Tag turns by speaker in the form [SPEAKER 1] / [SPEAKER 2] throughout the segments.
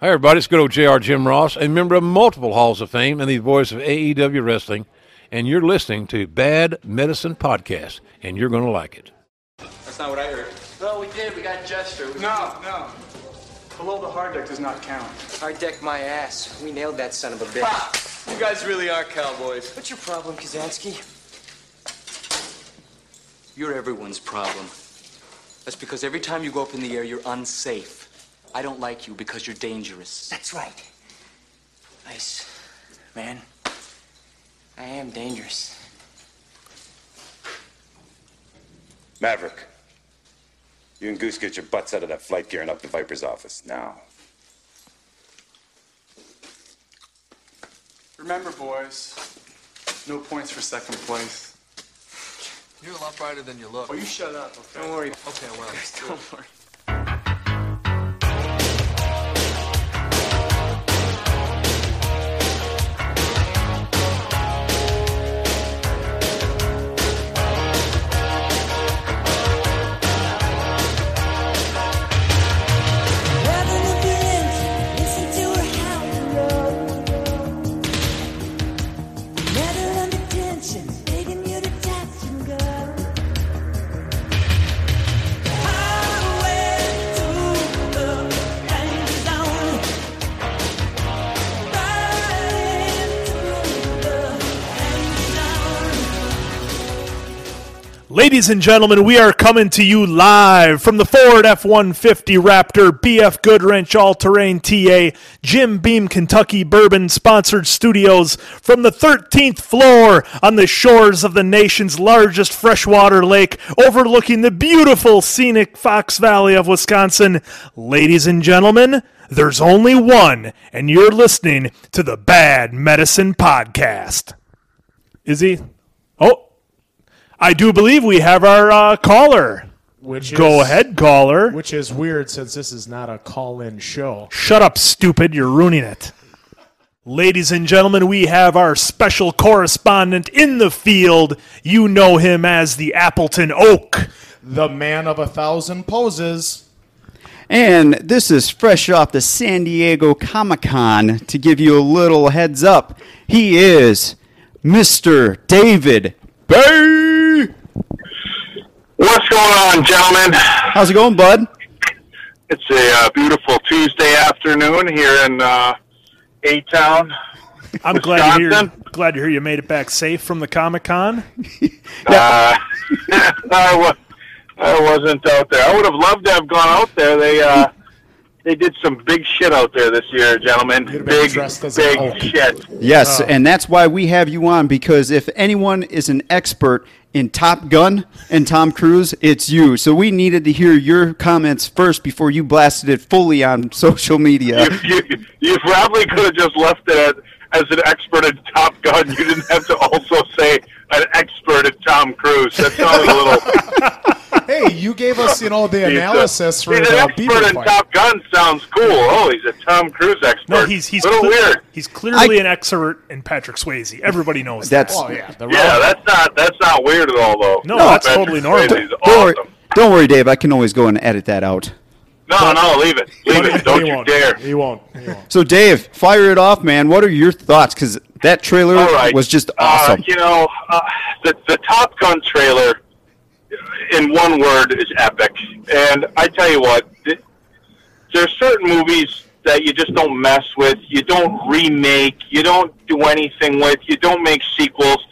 [SPEAKER 1] Hi, everybody. It's good old JR Jim Ross, a member of multiple Halls of Fame and the voice of AEW Wrestling. And you're listening to Bad Medicine Podcast, and you're going to like it.
[SPEAKER 2] That's not what I heard.
[SPEAKER 3] Well, we did. We got Jester. We-
[SPEAKER 4] No, no. Below the hard deck does not count.
[SPEAKER 3] Hard deck my ass. We nailed that son of a bitch.
[SPEAKER 2] Ha! You guys really are cowboys.
[SPEAKER 3] What's your problem, Kazansky?
[SPEAKER 5] You're everyone's problem. That's because every time you go up in the air, you're unsafe. I don't like you because you're dangerous.
[SPEAKER 3] That's right. Nice. Man. I am dangerous.
[SPEAKER 6] Maverick, you and Goose get your butts out of that flight gear and up to Viper's office now.
[SPEAKER 4] Remember, boys, no points for second place.
[SPEAKER 2] You're a lot brighter than you look.
[SPEAKER 4] Oh, you shut up, okay?
[SPEAKER 3] Don't worry.
[SPEAKER 2] Okay, well.
[SPEAKER 3] Don't worry.
[SPEAKER 7] Ladies and gentlemen, we are coming to you live from the Ford F 150 Raptor BF Goodrich All Terrain TA Jim Beam Kentucky Bourbon sponsored studios from the 13th floor on the shores of the nation's largest freshwater lake overlooking the beautiful scenic Fox Valley of Wisconsin. Ladies and gentlemen, there's only one, and you're listening to the Bad Medicine Podcast. Is he? Oh, I do believe we have our uh, caller.
[SPEAKER 8] Which
[SPEAKER 7] Go
[SPEAKER 8] is-
[SPEAKER 7] ahead, caller.
[SPEAKER 8] Which is weird since this is not a call-in show.
[SPEAKER 7] Shut up, stupid. You're ruining it. Ladies and gentlemen, we have our special correspondent in the field. You know him as the Appleton Oak.
[SPEAKER 8] The man of a thousand poses.
[SPEAKER 9] And this is fresh off the San Diego Comic Con to give you a little heads up. He is Mr. David Bay.
[SPEAKER 10] What's going on, gentlemen?
[SPEAKER 9] How's it going, bud?
[SPEAKER 10] It's a uh, beautiful Tuesday afternoon here in uh, A Town.
[SPEAKER 7] I'm glad to hear
[SPEAKER 10] Wisconsin?
[SPEAKER 7] glad to hear you made it back safe from the Comic Con.
[SPEAKER 10] Uh, I, wa- I wasn't out there. I would have loved to have gone out there. They uh, they did some big shit out there this year, gentlemen.
[SPEAKER 8] You'd have been
[SPEAKER 10] Big,
[SPEAKER 8] dressed as an
[SPEAKER 10] big shit.
[SPEAKER 9] Yes, and that's why we have you on because if anyone is an expert in Top Gun and Tom Cruise, it's you. So we needed to hear your comments first before you blasted it fully on social media.
[SPEAKER 10] You, you, you probably could have just left it as an expert in Top Gun. You didn't have to also say an expert at Tom Cruise. That sounded a little.
[SPEAKER 8] Hey, you gave us, you know, the
[SPEAKER 10] He's a-
[SPEAKER 8] analysis for
[SPEAKER 10] he's
[SPEAKER 8] the
[SPEAKER 10] an expert
[SPEAKER 8] Beaver
[SPEAKER 10] in
[SPEAKER 8] fight.
[SPEAKER 10] Top Gun sounds cool. Oh, he's a Tom Cruise expert.
[SPEAKER 7] No, he's he's
[SPEAKER 10] little
[SPEAKER 7] cle-
[SPEAKER 10] weird.
[SPEAKER 7] he's clearly
[SPEAKER 9] I-
[SPEAKER 7] an expert in Patrick Swayze. Everybody knows
[SPEAKER 9] That's
[SPEAKER 8] Oh yeah, the
[SPEAKER 10] Yeah, that's not that's not weird at all, though.
[SPEAKER 7] No, that's
[SPEAKER 10] Patrick
[SPEAKER 7] totally normal.
[SPEAKER 9] Don't,
[SPEAKER 10] awesome.
[SPEAKER 9] don't worry, Dave. I can always go and edit that out.
[SPEAKER 10] No, no, leave it, leave it. Don't you
[SPEAKER 8] won't.
[SPEAKER 10] dare.
[SPEAKER 8] He won't. He won't.
[SPEAKER 9] So, Dave, fire it off, man. What are your thoughts? Because that trailer
[SPEAKER 10] All right.
[SPEAKER 9] was just
[SPEAKER 10] Uh,
[SPEAKER 9] awesome.
[SPEAKER 10] you know, uh, the the Top Gun trailer, in one word, is epic. And I tell you what, th- there's certain movies that you just don't mess with. You don't remake. You don't do anything with. You don't make sequels.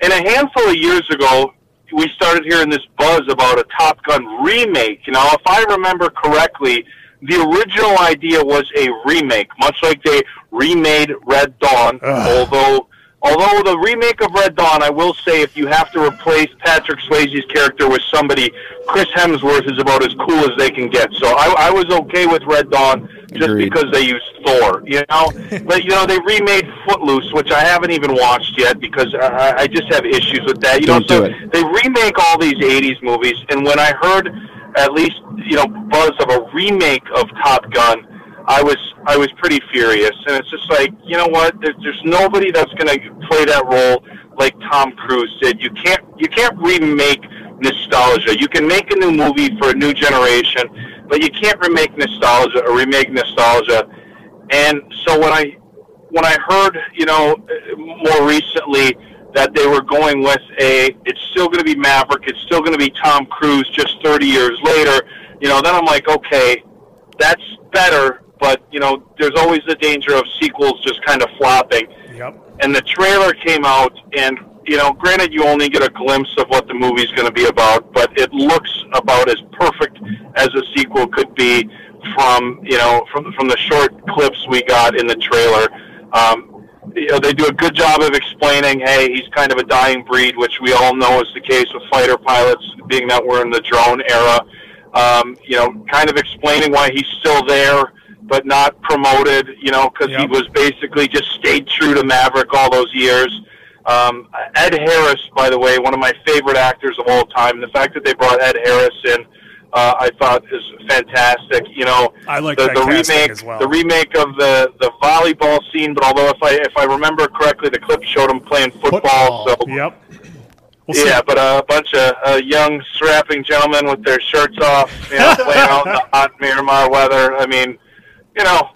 [SPEAKER 10] And a handful of years ago, we started hearing this buzz about a Top Gun remake. Now, if I remember correctly, the original idea was a remake, much like they remade Red Dawn. Although, although the remake of Red Dawn, I will say, if you have to replace Patrick Swayze's character with somebody, Chris Hemsworth is about as cool as they can get. So I, I was okay with Red Dawn just
[SPEAKER 9] Agreed.
[SPEAKER 10] because they used Thor, you know. but you know, they remade Footloose, which I haven't even watched yet because I, I just have issues with that. You
[SPEAKER 9] Don't
[SPEAKER 10] know, so
[SPEAKER 9] do it.
[SPEAKER 10] they remake all these '80s movies, and when I heard at least you know buzz of a remake of Top Gun, I was I was pretty furious, and it's just like you know what? There's, there's nobody that's going to play that role like Tom Cruise did. You can't you can't remake nostalgia. You can make a new movie for a new generation, but you can't remake nostalgia or remake nostalgia And so when I when I heard, you know, more recently that they were going with a, it's still going to be Maverick, it's still going to be Tom Cruise, just 30 years later. You know, then I'm like, okay, that's better. But you know, there's always the danger of sequels just kind of flopping.
[SPEAKER 7] Yep.
[SPEAKER 10] And the trailer came out, and you know, granted, you only get a glimpse of what the movie's going to be about, but it looks about as perfect as a sequel could be from you know from from the short clips we got in the trailer. Um, you know, they do a good job of explaining, hey, he's kind of a dying breed, which we all know is the case with fighter pilots, being that we're in the drone era. Um, you know, kind of explaining why he's still there, but not promoted. You know, because he was basically just stayed true to Maverick all those years. Um, Ed Harris, by the way, one of my favorite actors of all time. The fact that they brought Ed Harris in, uh, I thought is fantastic. You know,
[SPEAKER 7] I like
[SPEAKER 10] the, the remake,
[SPEAKER 7] as well.
[SPEAKER 10] the remake of the the volleyball scene. But although if I if I remember correctly, the clip showed him playing football.
[SPEAKER 8] Football.
[SPEAKER 10] So
[SPEAKER 7] Yep. We'll see.
[SPEAKER 10] yeah, but a bunch of uh, young strapping gentlemen with their shirts off, you know, playing out in the hot Miramar weather. I mean, you know,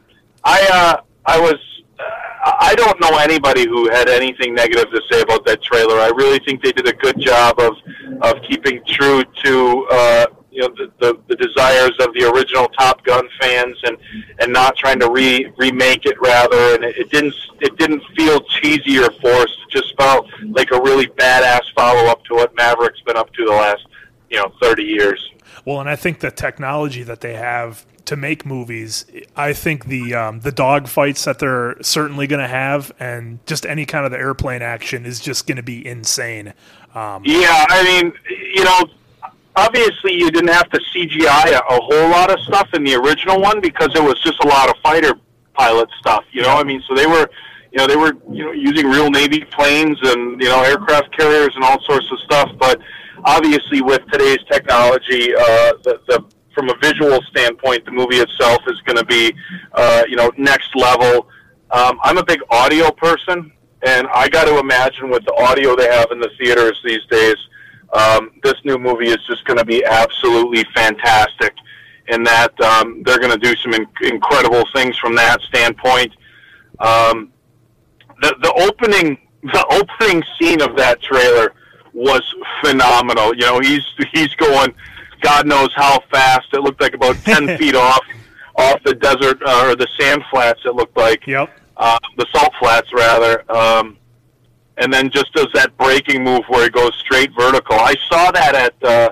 [SPEAKER 10] I uh, I was. Uh, I don't know anybody who had anything negative to say about that trailer. I really think they did a good job of of keeping true to uh, you know the, the the desires of the original Top Gun fans and and not trying to re remake it rather. And it, it didn't it didn't feel cheesy or forced. It just felt like a really badass follow up to what Maverick's been up to the last you know thirty years.
[SPEAKER 7] Well, and I think the technology that they have to make movies, I think the um, the dog fights that they're certainly going to have, and just any kind of the airplane action is just going to be insane. Um,
[SPEAKER 10] Yeah, I mean, you know, obviously you didn't have to CGI a, a whole lot of stuff in the original one because it was just a lot of fighter pilot stuff. You know, I mean, so they were, you know, they were you know using real Navy planes and you know aircraft carriers and all sorts of stuff. But obviously, with today's technology, uh, the, the from a visual standpoint, the movie itself is going to be, uh, you know, next level. Um, I'm a big audio person, and I got to imagine with the audio they have in the theaters these days, um, this new movie is just going to be absolutely fantastic. In that um, they're going to do some in- incredible things from that standpoint. Um, the the opening the opening scene of that trailer was phenomenal. You know, he's he's going, God knows how fast. It looked like about ten feet off off the desert uh, or the sand flats. It looked like
[SPEAKER 7] Yep.
[SPEAKER 10] uh, the salt flats rather. Um, and then just does that braking move where it goes straight vertical. I saw that at uh,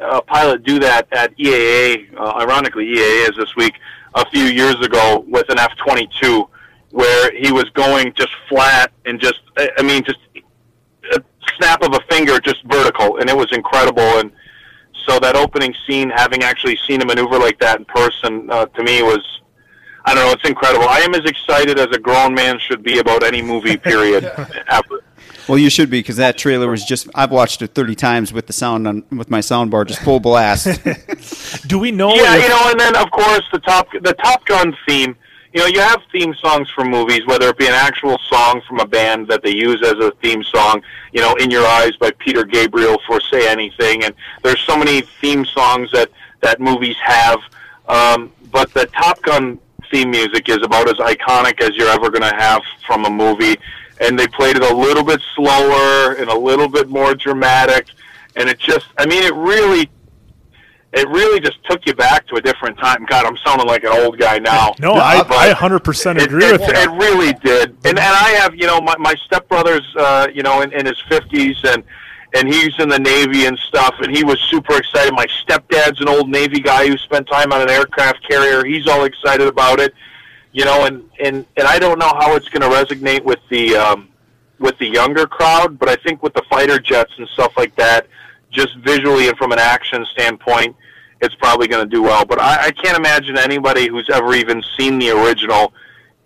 [SPEAKER 10] a pilot do that at EAA. Uh, ironically, EAA is this week a few years ago with an F twenty two, where he was going just flat and just I I mean just a snap of a finger, just vertical, and it was incredible. And so that opening scene, having actually seen a maneuver like that in person, uh, to me was I don't know. It's incredible. I am as excited as a grown man should be about any movie. Period. ever.
[SPEAKER 9] Well, you should be because that trailer was just. I've watched it thirty times with the sound on with my sound bar just full blast.
[SPEAKER 7] Do we know?
[SPEAKER 10] Yeah,
[SPEAKER 7] if-
[SPEAKER 10] you know, and then of course the top the Top Gun theme. You know, you have theme songs for movies, whether it be an actual song from a band that they use as a theme song. You know, "In Your Eyes" by Peter Gabriel for "Say Anything," and there's so many theme songs that that movies have. Um, but the Top Gun theme music is about as iconic as you're ever going to have from a movie. And they played it a little bit slower and a little bit more dramatic, and it just, I mean, it really it really just took you back to a different time. God, I'm sounding like an old guy now.
[SPEAKER 7] No, I, I 100% agree
[SPEAKER 10] it,
[SPEAKER 7] with you.
[SPEAKER 10] It really did, and and I have you know my my stepbrother's uh, you know in, in his 50s and and he's in the Navy and stuff, and he was super excited. My stepdad's an old Navy guy who spent time on an aircraft carrier. He's all excited about it, you know, and and and I don't know how it's going to resonate with the um, with the younger crowd, but I think with the fighter jets and stuff like that, just visually and from an action standpoint, it's probably going to do well. But I, I can't imagine anybody who's ever even seen the original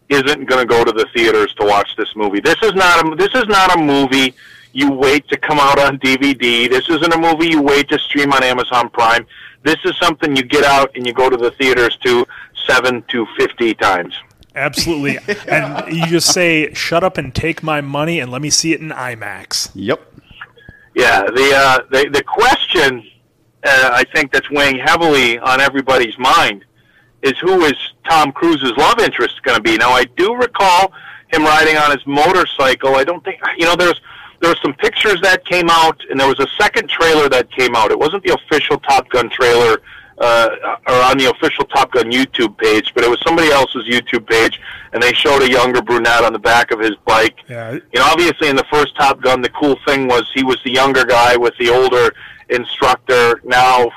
[SPEAKER 10] isn't going to go to the theaters to watch this movie. This is not a this is not a movie you wait to come out on DVD. This isn't a movie you wait to stream on Amazon Prime. This is something you get out and you go to the theaters to seven to fifty times.
[SPEAKER 7] Absolutely. and you just say, shut up and take my money and let me see it in IMAX.
[SPEAKER 9] yep.
[SPEAKER 10] Yeah, the uh, the the question uh, I think that's weighing heavily on everybody's mind is who is Tom Cruise's love interest going to be. Now, I do recall him riding on his motorcycle. I don't think you know. There's there were some pictures that came out, and there was a second trailer that came out. It wasn't the official Top Gun trailer uh, or on the official Top Gun YouTube page, but it was somebody else's YouTube page, and they showed a younger brunette on the back of his bike.
[SPEAKER 7] Yeah.
[SPEAKER 10] You know, obviously in the first Top Gun, the cool thing was he was the younger guy with the older instructor. Now,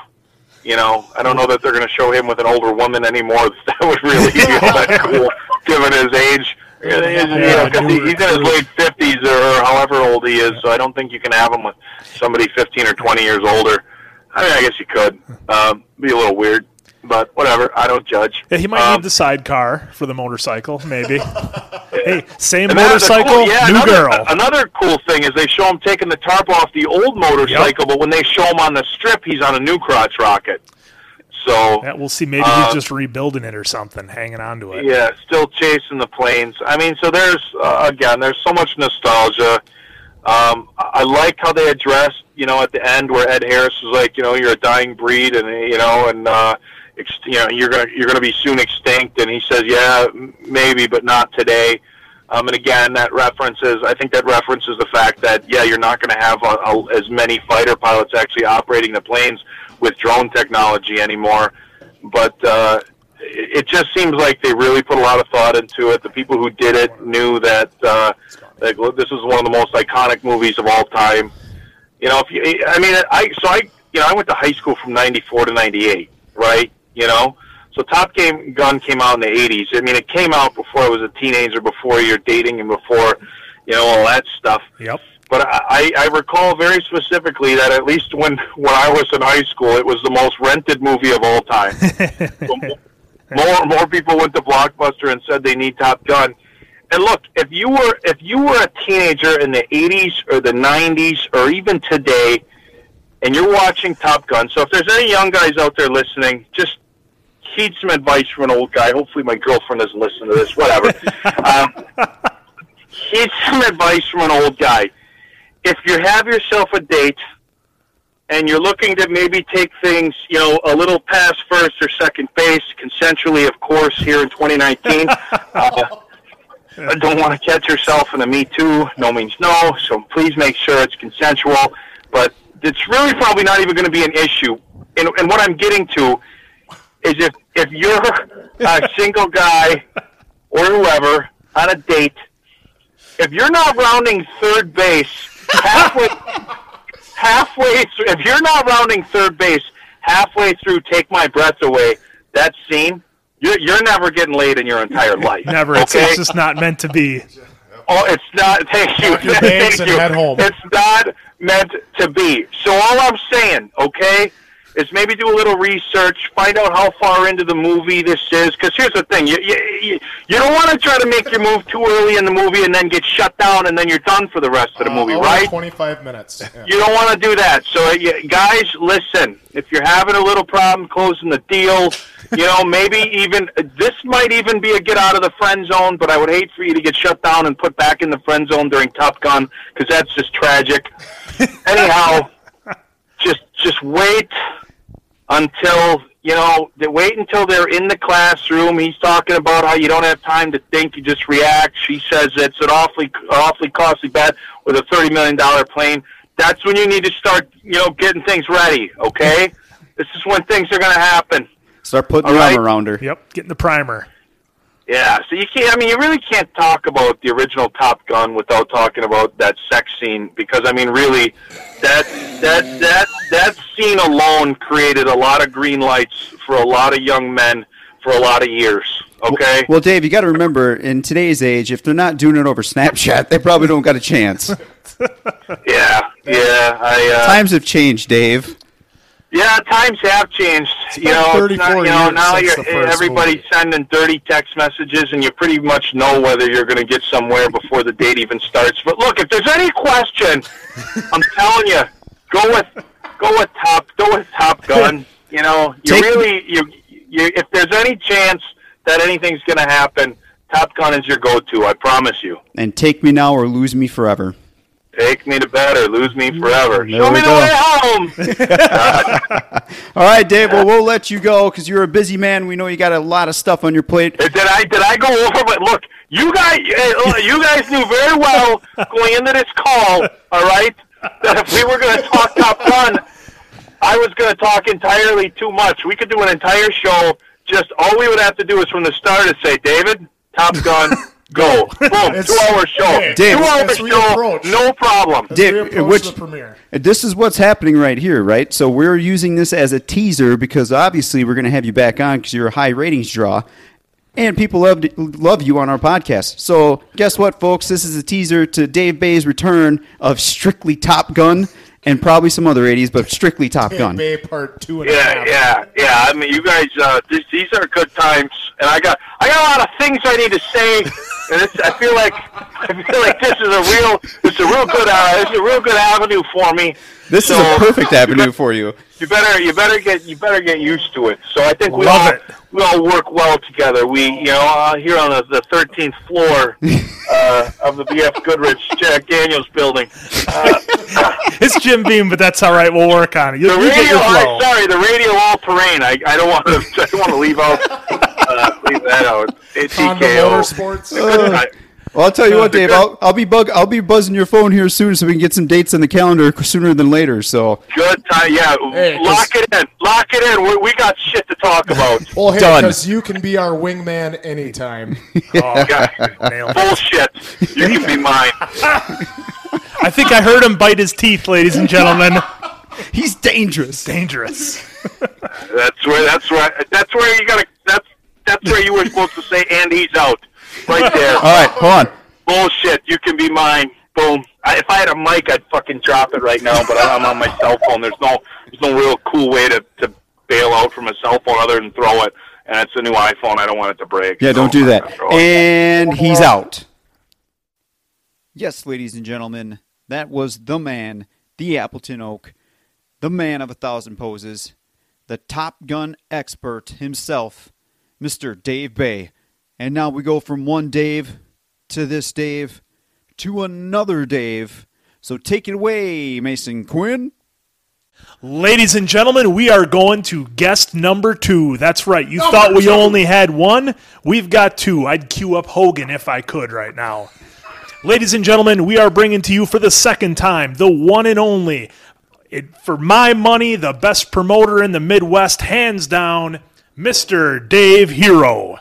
[SPEAKER 10] you know, I don't know that they're going to show him with an older woman anymore. That would really be all that cool, given his age. You know, 'cause he- he's in his late fifties or however old he is, so I don't think you can have him with somebody fifteen or twenty years older. I mean, I guess you could. Um, be a little weird, but whatever. I don't judge.
[SPEAKER 7] Yeah, he might
[SPEAKER 10] Um,
[SPEAKER 7] need the sidecar for the motorcycle, maybe. hey, same
[SPEAKER 10] And that is a
[SPEAKER 7] motorcycle,
[SPEAKER 10] cool- yeah,
[SPEAKER 7] new
[SPEAKER 10] another,
[SPEAKER 7] girl.
[SPEAKER 10] Another cool thing is they show him taking the tarp off the old motorcycle, but when they show him on the strip, he's on a new crotch rocket. So
[SPEAKER 7] Yeah, we'll see. Maybe
[SPEAKER 10] Uh,
[SPEAKER 7] he's just rebuilding it or something, hanging on to it.
[SPEAKER 10] yeah, still chasing the planes. I mean, so there's uh, again, there's so much nostalgia. Um, I like how they addressed, you know, at the end where Ed Harris was like, you know, you're a dying breed, and you know, and uh, you know, you're gonna you're gonna be soon extinct, and he says, yeah, maybe, but not today. Um, and again, that references. I think that references the fact that yeah, you're not going to have a, a, as many fighter pilots actually operating the planes with drone technology anymore. But uh, it, just seems like they really put a lot of thought into it. The people who did it knew that uh, like this is one of the most iconic movies of all time. You know, if you, I mean, I so I you know I went to high school from '94 to '98, right? You know, so Top Game Gun came out in the '80s. I mean, it came out before I was a teenager, before you're dating, and before you know all that stuff.
[SPEAKER 7] Yep.
[SPEAKER 10] But I, I recall very specifically that at least when when I was in high school, it was the most rented movie of all time. more more people went to Blockbuster and said they need Top Gun. And look, if you were if you were a teenager in the 80s or the 90s or even today, and you're watching Top Gun, so if there's any young guys out there listening, just heed some advice from an old guy. Hopefully, my girlfriend doesn't listen to this. Whatever. um, heed some advice from an old guy. If you have yourself a date and you're looking to maybe take things, you know, a little past first or second base, consensually, of course, here in 2019. uh, I don't want to catch yourself in a Me Too. No means no. So please make sure it's consensual. But it's really probably not even going to be an issue. And, and what I'm getting to is if if you're a single guy or whoever on a date, if you're not rounding third base halfway halfway through, if you're not rounding third base halfway through, take my breath away. That scene, you're you're never getting laid in your entire life.
[SPEAKER 7] Never. It's,
[SPEAKER 10] Okay.
[SPEAKER 7] it's just not meant to be.
[SPEAKER 10] Oh, it's not. Thank you.
[SPEAKER 8] Pack your bags
[SPEAKER 10] Thank you.
[SPEAKER 8] head home.
[SPEAKER 10] It's not meant to be. So all I'm saying, okay, is maybe do a little research, find out how far into the movie this is. Because here's the thing: you you you, don't want to try to make your move too early in the movie and then get shut down, and then you're done for the rest of the movie,
[SPEAKER 8] Uh, hour
[SPEAKER 10] right?
[SPEAKER 8] 25 minutes. Yeah.
[SPEAKER 10] You don't want to do that. So, you, guys, listen. If you're having a little problem closing the deal, you know, maybe even this might even be a get out of the friend zone. But I would hate for you to get shut down and put back in the friend zone during Top Gun because that's just tragic. Anyhow, just just wait until you know. They wait until they're in the classroom. He's talking about how you don't have time to think; you just react. She says it's an awfully awfully costly bet with a thirty million dollar plane. That's when you need to start, you know, getting things ready. Okay, this is when things are going to happen.
[SPEAKER 9] Start putting
[SPEAKER 10] All
[SPEAKER 9] your
[SPEAKER 10] right.
[SPEAKER 9] arm around her.
[SPEAKER 7] Yep. Getting the primer.
[SPEAKER 10] Yeah, so you can't. I mean, you really can't talk about the original Top Gun without talking about that sex scene because I mean, really, that that that that scene alone created a lot of green lights for a lot of young men for a lot of years. Okay.
[SPEAKER 9] Well, Dave, you got to remember, in today's age, if they're not doing it over Snapchat, they probably don't got a chance.
[SPEAKER 10] Yeah, yeah. I uh,
[SPEAKER 9] Times have changed, Dave.
[SPEAKER 10] Yeah, times have changed. you
[SPEAKER 8] been
[SPEAKER 10] know, it's
[SPEAKER 8] 34
[SPEAKER 10] not, you know
[SPEAKER 8] years
[SPEAKER 10] now
[SPEAKER 8] since
[SPEAKER 10] you're
[SPEAKER 8] the first
[SPEAKER 10] everybody's
[SPEAKER 8] movie.
[SPEAKER 10] sending dirty text messages, and you pretty much know whether you're going to get somewhere before the date even starts. But look, if there's any question, I'm telling you, go with go with Top go with Top Gun. You know, you
[SPEAKER 9] Take-
[SPEAKER 10] really you you if there's any chance that anything's going to happen, Top Gun is your go-to. I promise you.
[SPEAKER 9] And take me now or lose me forever.
[SPEAKER 10] Take me to bed or lose me forever.
[SPEAKER 9] There
[SPEAKER 10] Show me the
[SPEAKER 9] go.
[SPEAKER 10] way home.
[SPEAKER 9] All right, Dave. Well, we'll let you go because you're a busy man. We know you got a lot of stuff on your plate.
[SPEAKER 10] Did I did I go over? But look, you guys, uh, you guys knew very well going into this call. All right, that if we were going to talk Top Gun, I was going to talk entirely too much. We could do an entire show. Just all we would have to do is from the start is say, David, Top Gun, go, boom,
[SPEAKER 8] It's-
[SPEAKER 10] two hour show,
[SPEAKER 8] hey,
[SPEAKER 9] Dave,
[SPEAKER 10] two hour show, no problem.
[SPEAKER 8] Let's
[SPEAKER 9] Dave, which-
[SPEAKER 8] the premiere.
[SPEAKER 9] This is what's happening right here, right? So we're using this as a teaser because obviously we're going to have you back on because you're a high ratings draw, and people love love you on our podcast. So guess what, folks? This is a teaser to Dave Bay's return of Strictly Top Gun and probably some other 80s, but Strictly Top Gun.
[SPEAKER 8] Bay Part Two and a
[SPEAKER 10] Yeah,
[SPEAKER 8] half.
[SPEAKER 10] yeah, yeah. I mean, you guys, uh, these, these are good times, and I got, I got a lot of things I need to say, and it's, I feel like, I feel like this is a real, this is a real good, uh, this is a real good avenue for me.
[SPEAKER 9] This is a perfect avenue for you.
[SPEAKER 10] You better, you better get, you better get used to it. So I think we
[SPEAKER 7] Love
[SPEAKER 10] all,
[SPEAKER 7] it.
[SPEAKER 10] We all work well together. We, you know, uh, here on the, the 13th floor uh, of the BF Goodrich Jack Daniels building. Uh,
[SPEAKER 7] It's Jim Beam, but that's all right. We'll work on it. You,
[SPEAKER 10] The
[SPEAKER 7] you get
[SPEAKER 10] radio,
[SPEAKER 7] your
[SPEAKER 10] I, sorry, the radio all terrain. I, I don't want to. I don't want to leave out. Uh, leave that out. It's
[SPEAKER 8] Honda
[SPEAKER 10] TKO.
[SPEAKER 8] Motorsports.
[SPEAKER 10] I-
[SPEAKER 9] Well, I'll tell you what, Dave. I'll, I'll be bug. I'll be buzzing your phone here soon, so we can get some dates on the calendar sooner than later. So
[SPEAKER 10] Good time. Yeah,
[SPEAKER 8] Hey, 'cause-
[SPEAKER 10] lock it in. Lock it in. We, we got shit to talk about.
[SPEAKER 8] Well, hey,
[SPEAKER 9] Done.
[SPEAKER 8] because you can be our wingman anytime.
[SPEAKER 7] Oh, God.
[SPEAKER 10] Bullshit. You can be mine.
[SPEAKER 7] I think I heard him bite his teeth, ladies and gentlemen.
[SPEAKER 9] he's dangerous.
[SPEAKER 7] Dangerous.
[SPEAKER 10] That's where. That's where. That's where you gotta. That's that's where you were supposed to say, and he's out. Right there.
[SPEAKER 9] All right, hold on.
[SPEAKER 10] Bullshit. You can be mine. Boom. I, if I had a mic, I'd fucking drop it right now. But I'm on my cell phone. There's no. There's no real cool way to to bail out from a cell phone other than throw it. And it's a new iPhone. I don't want it to break.
[SPEAKER 9] Yeah,
[SPEAKER 10] so
[SPEAKER 9] don't do that.
[SPEAKER 10] gonna it.
[SPEAKER 9] And he's out. Yes, ladies and gentlemen, that was the man, the Appleton Oak, the man of a thousand poses, the Top Gun expert himself, Mr. Dave Bay. And now we go from one Dave to this Dave to another Dave. So take it away, Mason Quinn.
[SPEAKER 7] Ladies and gentlemen, we are going to guest number two. That's right. You thought we only had one? We've got two. I'd queue up Hogan if I could right now. Ladies and gentlemen, we are bringing to you for the second time the one and only, it, for my money, the best promoter in the Midwest, hands down, Mr. Dave Hero.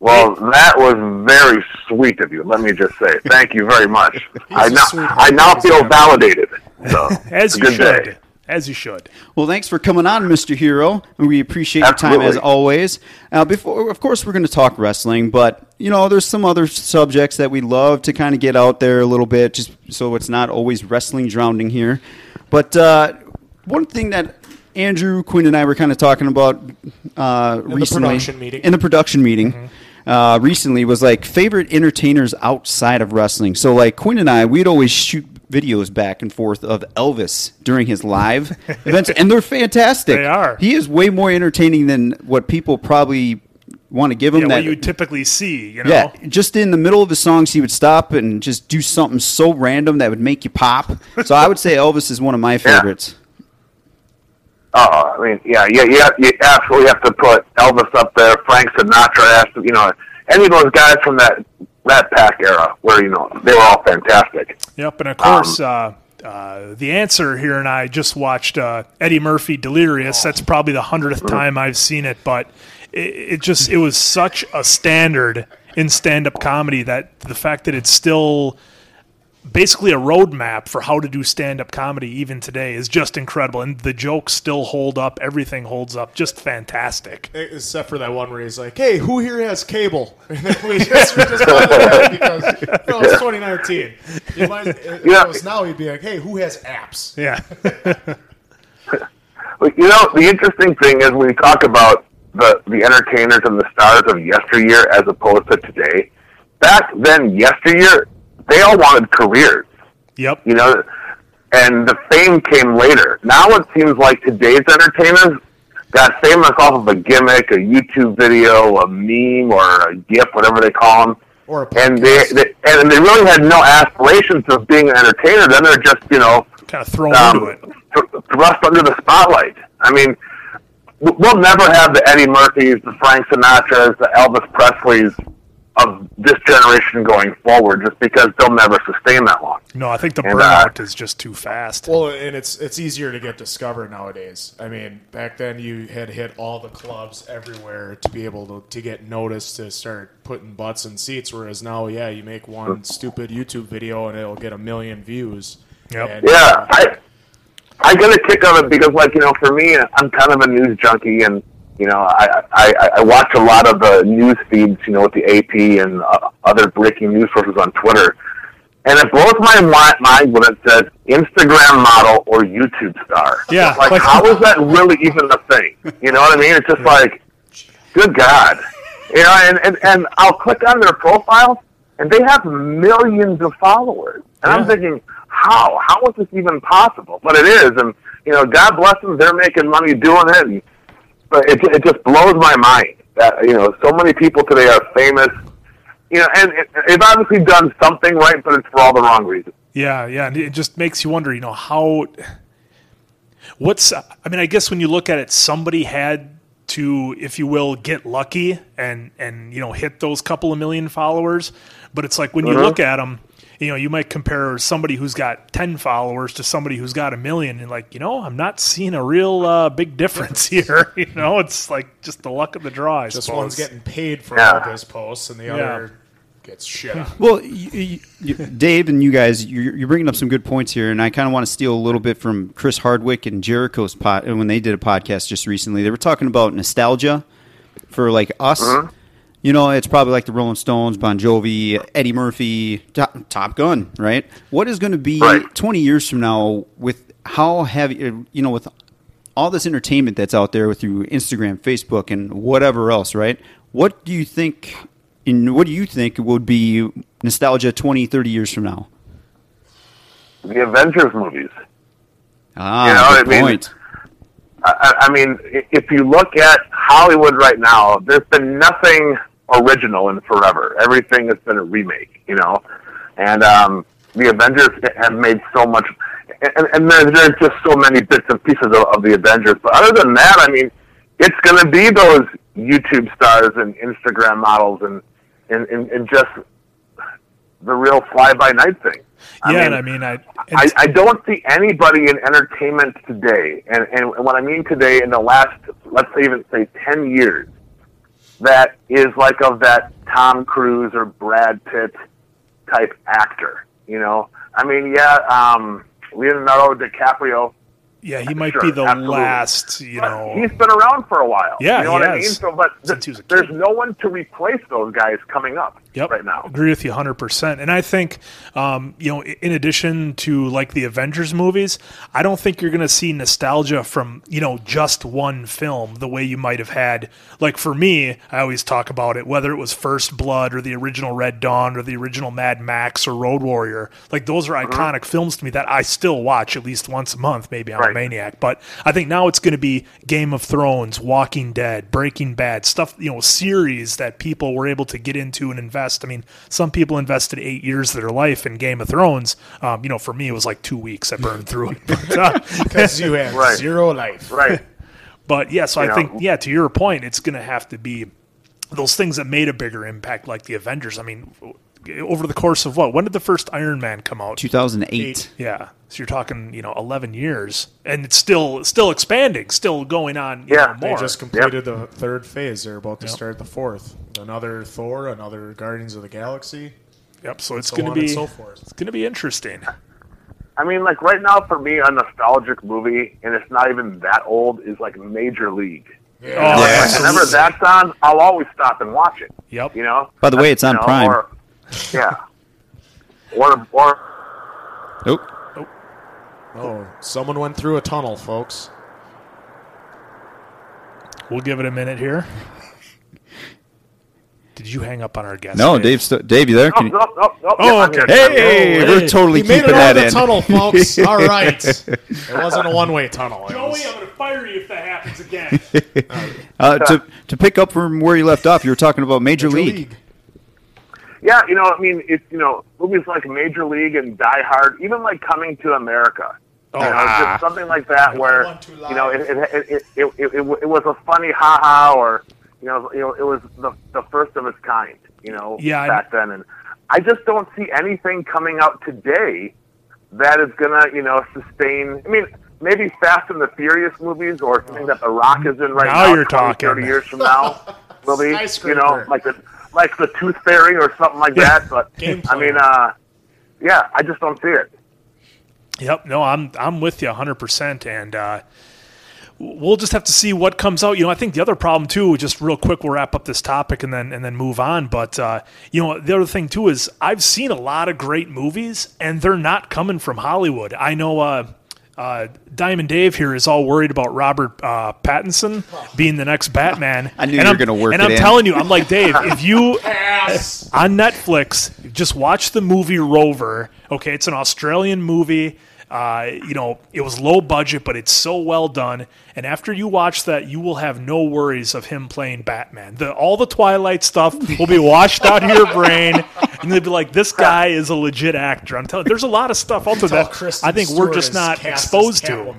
[SPEAKER 11] Well, that was very sweet of you. Let me just say, thank you very much. I
[SPEAKER 8] a
[SPEAKER 11] now, I now feel
[SPEAKER 8] guy.
[SPEAKER 11] validated. So,
[SPEAKER 7] As you
[SPEAKER 11] good
[SPEAKER 7] should.
[SPEAKER 11] day.
[SPEAKER 7] As you should.
[SPEAKER 9] Well, thanks for coming on, Mr. Hero. We appreciate your time as
[SPEAKER 11] Absolutely.
[SPEAKER 9] always. Uh, before, of course, we're going to talk wrestling, but you know, there's some other subjects that we love to kind of get out there a little bit, just so it's not always wrestling drowning here. But uh, one thing that Andrew Quinn and I were kind of talking about uh, recently
[SPEAKER 8] production meeting.
[SPEAKER 9] in the production meeting. Uh, recently was like favorite entertainers outside of wrestling. So like Quinn and I, we'd always shoot videos back and forth of Elvis during his live events, and they're fantastic.
[SPEAKER 7] They are.
[SPEAKER 9] He is way more entertaining than what people probably want to give him.
[SPEAKER 7] Yeah,
[SPEAKER 9] that
[SPEAKER 7] what you typically see, you know?
[SPEAKER 9] yeah, just in the middle of his songs, he would stop and just do something so random that would make you pop. So I would say Elvis is one of my favorites.
[SPEAKER 11] Oh, I mean, yeah, yeah, yeah, you absolutely have to put Elvis up there. Frank Sinatra has to, you know, any of those guys from that that pack era, where you know they were all fantastic.
[SPEAKER 7] Yep, and of course, uh, uh, the answer here, and I just watched uh, Eddie Murphy Delirious. That's probably the hundredth time I've seen it, but it, it just it was such a standard in stand-up comedy that the fact that it's still basically a roadmap for how to do stand-up comedy even today is just incredible, and the jokes still hold up. Everything holds up, just fantastic.
[SPEAKER 8] Except for that one where he's like, "Hey, who here has cable?" And then we just, we just it out because you it's 2019. You might, if
[SPEAKER 11] Yeah.
[SPEAKER 8] it was now, he'd be like, "Hey, who has apps?"
[SPEAKER 7] Yeah,
[SPEAKER 11] you know, the interesting thing is when you talk about the the entertainers and the stars of yesteryear as opposed to today. Back then, yesteryear, they all wanted careers.
[SPEAKER 7] yep.
[SPEAKER 11] you know, and the fame came later. Now it seems like today's entertainers got famous off of a gimmick, a YouTube video, a meme, or a GIF, whatever they call them,
[SPEAKER 8] Or a
[SPEAKER 11] and they, they and they really had no aspirations of being an entertainer. Then they're just you know
[SPEAKER 7] kind of thrown
[SPEAKER 11] um,
[SPEAKER 7] into it.
[SPEAKER 11] th- thrust under the spotlight. I mean, we'll never have the Eddie Murphys, the Frank Sinatras, the Elvis Presleys of this generation going forward, just because they'll never sustain that long.
[SPEAKER 7] No, I think the
[SPEAKER 11] And,
[SPEAKER 7] burnout
[SPEAKER 11] uh,
[SPEAKER 7] is just too fast.
[SPEAKER 8] Well, and it's it's easier to get discovered nowadays. I mean, back then you had hit all the clubs everywhere to be able to, to get noticed to start putting butts in seats. Whereas now, yeah, you make one stupid YouTube video and it'll get a million views.
[SPEAKER 7] Yep.
[SPEAKER 8] And,
[SPEAKER 11] Yeah, I I get a kick out of it because, like you know, for me, I'm kind of a news junkie, and you know, I I, I watch a lot of the news feeds, you know, with the AP and uh, other breaking news sources on Twitter, and it blows my mi- mind when it says Instagram model or YouTube star.
[SPEAKER 7] Yeah,
[SPEAKER 11] like,
[SPEAKER 7] like-
[SPEAKER 11] how is that really even a thing? You know what I mean? It's just like, good God, you know, and and and I'll click on their profile, and they have millions of followers, and I'm thinking, how how is this even possible? But it is, and you know, God bless them, they're making money doing it. And, it it just blows my mind that you know so many people today are famous. You know, and it, they've obviously done something right, but it's for all the wrong reasons.
[SPEAKER 7] Yeah, yeah, and it just makes you wonder, you know, how what's I mean, I guess when you look at it, somebody had to, if you will, get lucky and and you know, hit those couple of million followers, but it's like when you
[SPEAKER 11] Mhm.
[SPEAKER 7] look at them, you know, you might compare somebody who's got 10 followers to somebody who's got a million and like, you know, I'm not seeing a real uh, big difference here, you know, it's like just the luck of the draw, I
[SPEAKER 8] Just
[SPEAKER 7] suppose.
[SPEAKER 8] one's getting paid for
[SPEAKER 11] Yeah.
[SPEAKER 8] all his posts, and the
[SPEAKER 7] Yeah.
[SPEAKER 8] other gets shit on.
[SPEAKER 9] Well, you, you, you, Dave and you guys, you're, you're bringing up some good points here, and I kind of want to steal a little bit from Chris Hardwick and Jericho's pod when they did a podcast just recently. They were talking about nostalgia for like us. You know, it's probably like the Rolling Stones, Bon Jovi, Eddie Murphy, Top, Top Gun, right? What is going to be
[SPEAKER 11] Right.
[SPEAKER 9] 20 years from now with how heavy, you know, with all this entertainment that's out there through Instagram, Facebook, and whatever else, right? What do you think? In what do you think would be nostalgia 20, 30 years from now?
[SPEAKER 11] The Avengers movies.
[SPEAKER 9] Ah,
[SPEAKER 11] You know,
[SPEAKER 9] good
[SPEAKER 11] I mean,
[SPEAKER 9] point.
[SPEAKER 11] I I mean, if you look at Hollywood right now, there's been nothing original in forever. Everything has been a remake, you know. And um, the Avengers have made so much, and, and there's, there's just so many bits and pieces of, of the Avengers. But other than that, I mean, it's going to be those YouTube stars and Instagram models and and, and, and just the real fly by night thing.
[SPEAKER 7] yeah,
[SPEAKER 11] mean,
[SPEAKER 7] and I mean, I,
[SPEAKER 11] I, I don't see anybody in entertainment today, and, and what I mean today in the last, let's say even say 10 years, that is like of that Tom Cruise or Brad Pitt type actor, you know? I mean, yeah, um, Leonardo DiCaprio,
[SPEAKER 7] yeah, he might
[SPEAKER 11] Sure,
[SPEAKER 7] be the
[SPEAKER 11] absolutely.
[SPEAKER 7] last, you
[SPEAKER 11] but
[SPEAKER 7] know.
[SPEAKER 11] he's been around for a while.
[SPEAKER 7] Yeah,
[SPEAKER 11] you know what I mean? So, but
[SPEAKER 7] Since he was a
[SPEAKER 11] there's no one to replace those guys coming up
[SPEAKER 7] Yep.
[SPEAKER 11] right now.
[SPEAKER 7] Agree with you 100%. And I think, um, you know, in addition to like the Avengers movies, I don't think you're going to see nostalgia from, you know, just one film the way you might have had. Like for me, I always talk about it, whether it was First Blood or the original Red Dawn or the original Mad Max or Road Warrior. Like those are
[SPEAKER 11] Mm-hmm.
[SPEAKER 7] iconic films to me that I still watch at least once a month. Maybe I'm a
[SPEAKER 11] Right.
[SPEAKER 7] maniac. But I think now it's going to be Game of Thrones, Walking Dead, Breaking Bad, stuff, you know, series that people were able to get into and invest. I mean, some people invested eight years of their life in Game of Thrones. Um, you know, for me, it was like two weeks. I burned through it. But, uh,
[SPEAKER 8] Because you have
[SPEAKER 11] Right.
[SPEAKER 8] zero life.
[SPEAKER 11] Right.
[SPEAKER 7] but yeah, so I
[SPEAKER 11] You
[SPEAKER 7] think, yeah, to your point, it's going to have to be those things that made a bigger impact, like the Avengers. I mean, over the course of what? When did the first Iron Man come out?
[SPEAKER 9] 2008.
[SPEAKER 7] Yeah, so you're talking, you know, 11 years, and it's still still expanding, still going on. You
[SPEAKER 11] Yeah.
[SPEAKER 7] know,
[SPEAKER 8] They just completed the third phase. They're about to
[SPEAKER 7] Yep.
[SPEAKER 8] start the fourth. Another Thor, another Guardians of the Galaxy.
[SPEAKER 7] Yep. So it's
[SPEAKER 8] so
[SPEAKER 7] going to be
[SPEAKER 8] so forth.
[SPEAKER 7] it's going to be interesting.
[SPEAKER 11] I mean, like right now for me, a nostalgic movie, and it's not even that old, is like Major League.
[SPEAKER 7] Oh,
[SPEAKER 11] Like, whenever that's on, I'll always stop and watch it.
[SPEAKER 7] Yep.
[SPEAKER 11] You know.
[SPEAKER 9] By the way, it's on
[SPEAKER 11] You know,
[SPEAKER 9] Prime.
[SPEAKER 11] Or, yeah. Or or
[SPEAKER 9] Nope.
[SPEAKER 8] Oh, someone went through a tunnel, folks.
[SPEAKER 7] We'll give it a minute here. Did you hang up on our guest?
[SPEAKER 9] No, Dave. St- Dave, you there? Can
[SPEAKER 11] nope,
[SPEAKER 9] you-
[SPEAKER 11] nope, nope, nope.
[SPEAKER 7] Oh, okay.
[SPEAKER 11] here.
[SPEAKER 9] Hey,
[SPEAKER 8] Oh,
[SPEAKER 9] we're
[SPEAKER 8] hey.
[SPEAKER 9] totally
[SPEAKER 8] He made it
[SPEAKER 9] that
[SPEAKER 8] out of the
[SPEAKER 9] in.
[SPEAKER 8] tunnel, folks. All right. It wasn't a one-way tunnel. Joey, was- I'm
[SPEAKER 7] going to fire you if that happens again.
[SPEAKER 9] Uh, to to pick up from where you left off, you were talking about Major,
[SPEAKER 8] Major
[SPEAKER 9] League.
[SPEAKER 8] League.
[SPEAKER 11] Yeah, you know, I mean, it's you know, movies like Major League and Die Hard, even like Coming to America.
[SPEAKER 7] Oh,
[SPEAKER 11] you know,
[SPEAKER 7] ah.
[SPEAKER 11] just something like that where you know it it, it, it, it, it, it, it was a funny ha ha or you know you know it was the the first of its kind. You know,
[SPEAKER 7] Yeah, I-
[SPEAKER 11] back then, and I just don't see anything coming out today that is gonna you know sustain. I mean. Maybe Fast and the Furious movies, or something that The Rock is in right
[SPEAKER 7] Now
[SPEAKER 11] now.
[SPEAKER 7] you're
[SPEAKER 11] 20,
[SPEAKER 7] talking.
[SPEAKER 11] 30 years from now, will be you know like the like the Tooth Fairy or something like that. But I mean, uh, yeah, I just don't see it.
[SPEAKER 7] Yep. No, I'm I'm with you 100%. And uh, we'll just have to see what comes out. You know, I think the other problem too, just real quick, we'll wrap up this topic and then and then move on. But uh, you know, the other thing too is I've seen a lot of great movies, and they're not coming from Hollywood. I know. Uh, uh, Diamond Dave here is all worried about Robert uh, Pattinson being the next Batman.
[SPEAKER 9] I knew
[SPEAKER 7] and
[SPEAKER 9] you were
[SPEAKER 7] I'm-
[SPEAKER 9] gonna work
[SPEAKER 7] And
[SPEAKER 9] it
[SPEAKER 7] I'm
[SPEAKER 9] in.
[SPEAKER 7] telling you, I'm like Dave. If you on Netflix, just watch the movie Rover. Okay, it's an Australian movie. Uh, you know, it was low budget, but it's so well done. And after you watch that, you will have no worries of him playing Batman. The all the Twilight stuff will be washed out of your brain, and you'll be like, "This guy is a legit actor." I'm telling. There's a lot of stuff out there
[SPEAKER 8] Tell
[SPEAKER 7] that
[SPEAKER 8] Kristen
[SPEAKER 7] I think we're just not exposed to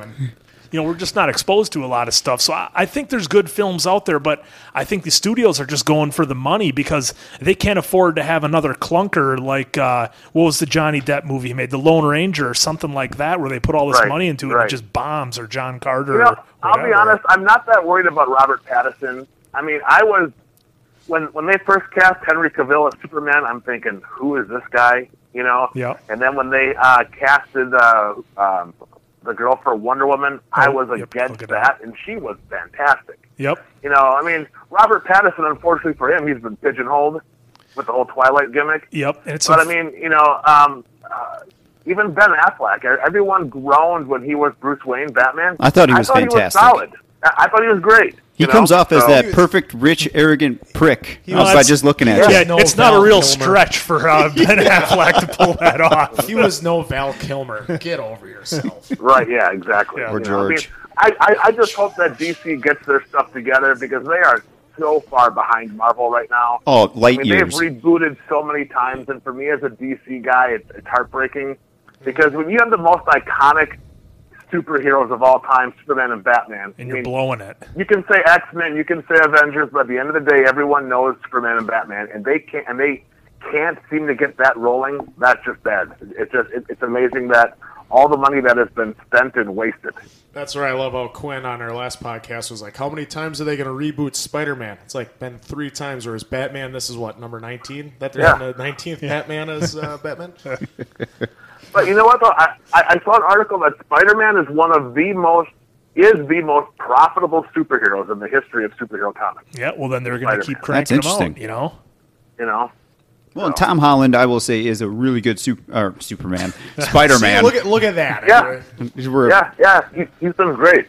[SPEAKER 7] you know, we're just not exposed to a lot of stuff. So I, I think there's good films out there, but I think the studios are just going for the money because they can't afford to have another clunker like uh, what was the Johnny Depp movie he made, The Lone Ranger or something like that, where they put all this
[SPEAKER 11] Right,
[SPEAKER 7] money into it and it just bombs or John Carter.
[SPEAKER 11] You know,
[SPEAKER 7] or
[SPEAKER 11] I'll be honest. I'm not that worried about Robert Pattinson. I mean, I was when when they first cast Henry Cavill as Superman. I'm thinking, who is this guy? You know.
[SPEAKER 7] Yeah.
[SPEAKER 11] And then when they uh, casted uh, um, the girl for Wonder Woman, I
[SPEAKER 7] Oh,
[SPEAKER 11] was
[SPEAKER 7] yep,
[SPEAKER 11] against
[SPEAKER 7] look at
[SPEAKER 11] that, and she was fantastic.
[SPEAKER 7] Yep.
[SPEAKER 11] You know, I mean, Robert Pattinson. Unfortunately for him, he's been pigeonholed with the whole Twilight gimmick.
[SPEAKER 7] Yep. It's
[SPEAKER 11] But
[SPEAKER 7] a-
[SPEAKER 11] I mean, you know, um, uh, even Ben Affleck, everyone groaned when he was Bruce Wayne Batman.
[SPEAKER 9] I thought he was
[SPEAKER 11] I thought
[SPEAKER 9] fantastic.
[SPEAKER 11] He was solid. I I thought he was great.
[SPEAKER 9] He
[SPEAKER 11] know?
[SPEAKER 9] comes off as
[SPEAKER 11] So-
[SPEAKER 9] that perfect, rich, arrogant prick
[SPEAKER 7] You know,
[SPEAKER 9] uh, by just looking at
[SPEAKER 7] yeah,
[SPEAKER 9] you.
[SPEAKER 7] it's not a real stretch for uh, Ben Affleck to pull that off.
[SPEAKER 8] He was no Val Kilmer. Get over yourself.
[SPEAKER 11] Right? Yeah, exactly.
[SPEAKER 9] Or
[SPEAKER 11] You know, I, mean,
[SPEAKER 9] George.
[SPEAKER 11] I, I I just hope that DC gets their stuff together because they are so far behind Marvel right now.
[SPEAKER 9] Oh, light
[SPEAKER 11] I mean,
[SPEAKER 9] years.
[SPEAKER 11] They've rebooted so many times, and for me as a DC guy, it's, it's heartbreaking because when you have the most iconic superheroes of all time, Superman and Batman,
[SPEAKER 7] And
[SPEAKER 11] I
[SPEAKER 7] you're
[SPEAKER 11] mean,
[SPEAKER 7] blowing it.
[SPEAKER 11] you can say X Men, you can say Avengers, but at the end of the day, everyone knows Superman and Batman, and they can't and they can't seem to get that rolling. That's just bad. It's just it, it's amazing that all the money that has been spent and wasted.
[SPEAKER 8] That's what I love how Quinn on our last podcast was like, "How many times are they going to reboot Spider-Man?" It's like been three times. Whereas Batman, this is what number nineteen. That they're
[SPEAKER 11] Yeah.
[SPEAKER 8] on the nineteenth Batman is uh, Batman.
[SPEAKER 11] But you know what? Though I, I I saw an article that Spider Man is one of the most is the most profitable superheroes in the history of superhero comics.
[SPEAKER 7] Yeah, well, then they're going to keep cranking
[SPEAKER 9] That's
[SPEAKER 7] them out,
[SPEAKER 9] interesting.
[SPEAKER 7] you know?
[SPEAKER 11] You know.
[SPEAKER 9] Well, and Tom Holland, I will say, is a really good super, or Superman, Spider
[SPEAKER 8] See,
[SPEAKER 9] Man.
[SPEAKER 8] look at look at that.
[SPEAKER 11] Yeah. Yeah, yeah, he, he's been great.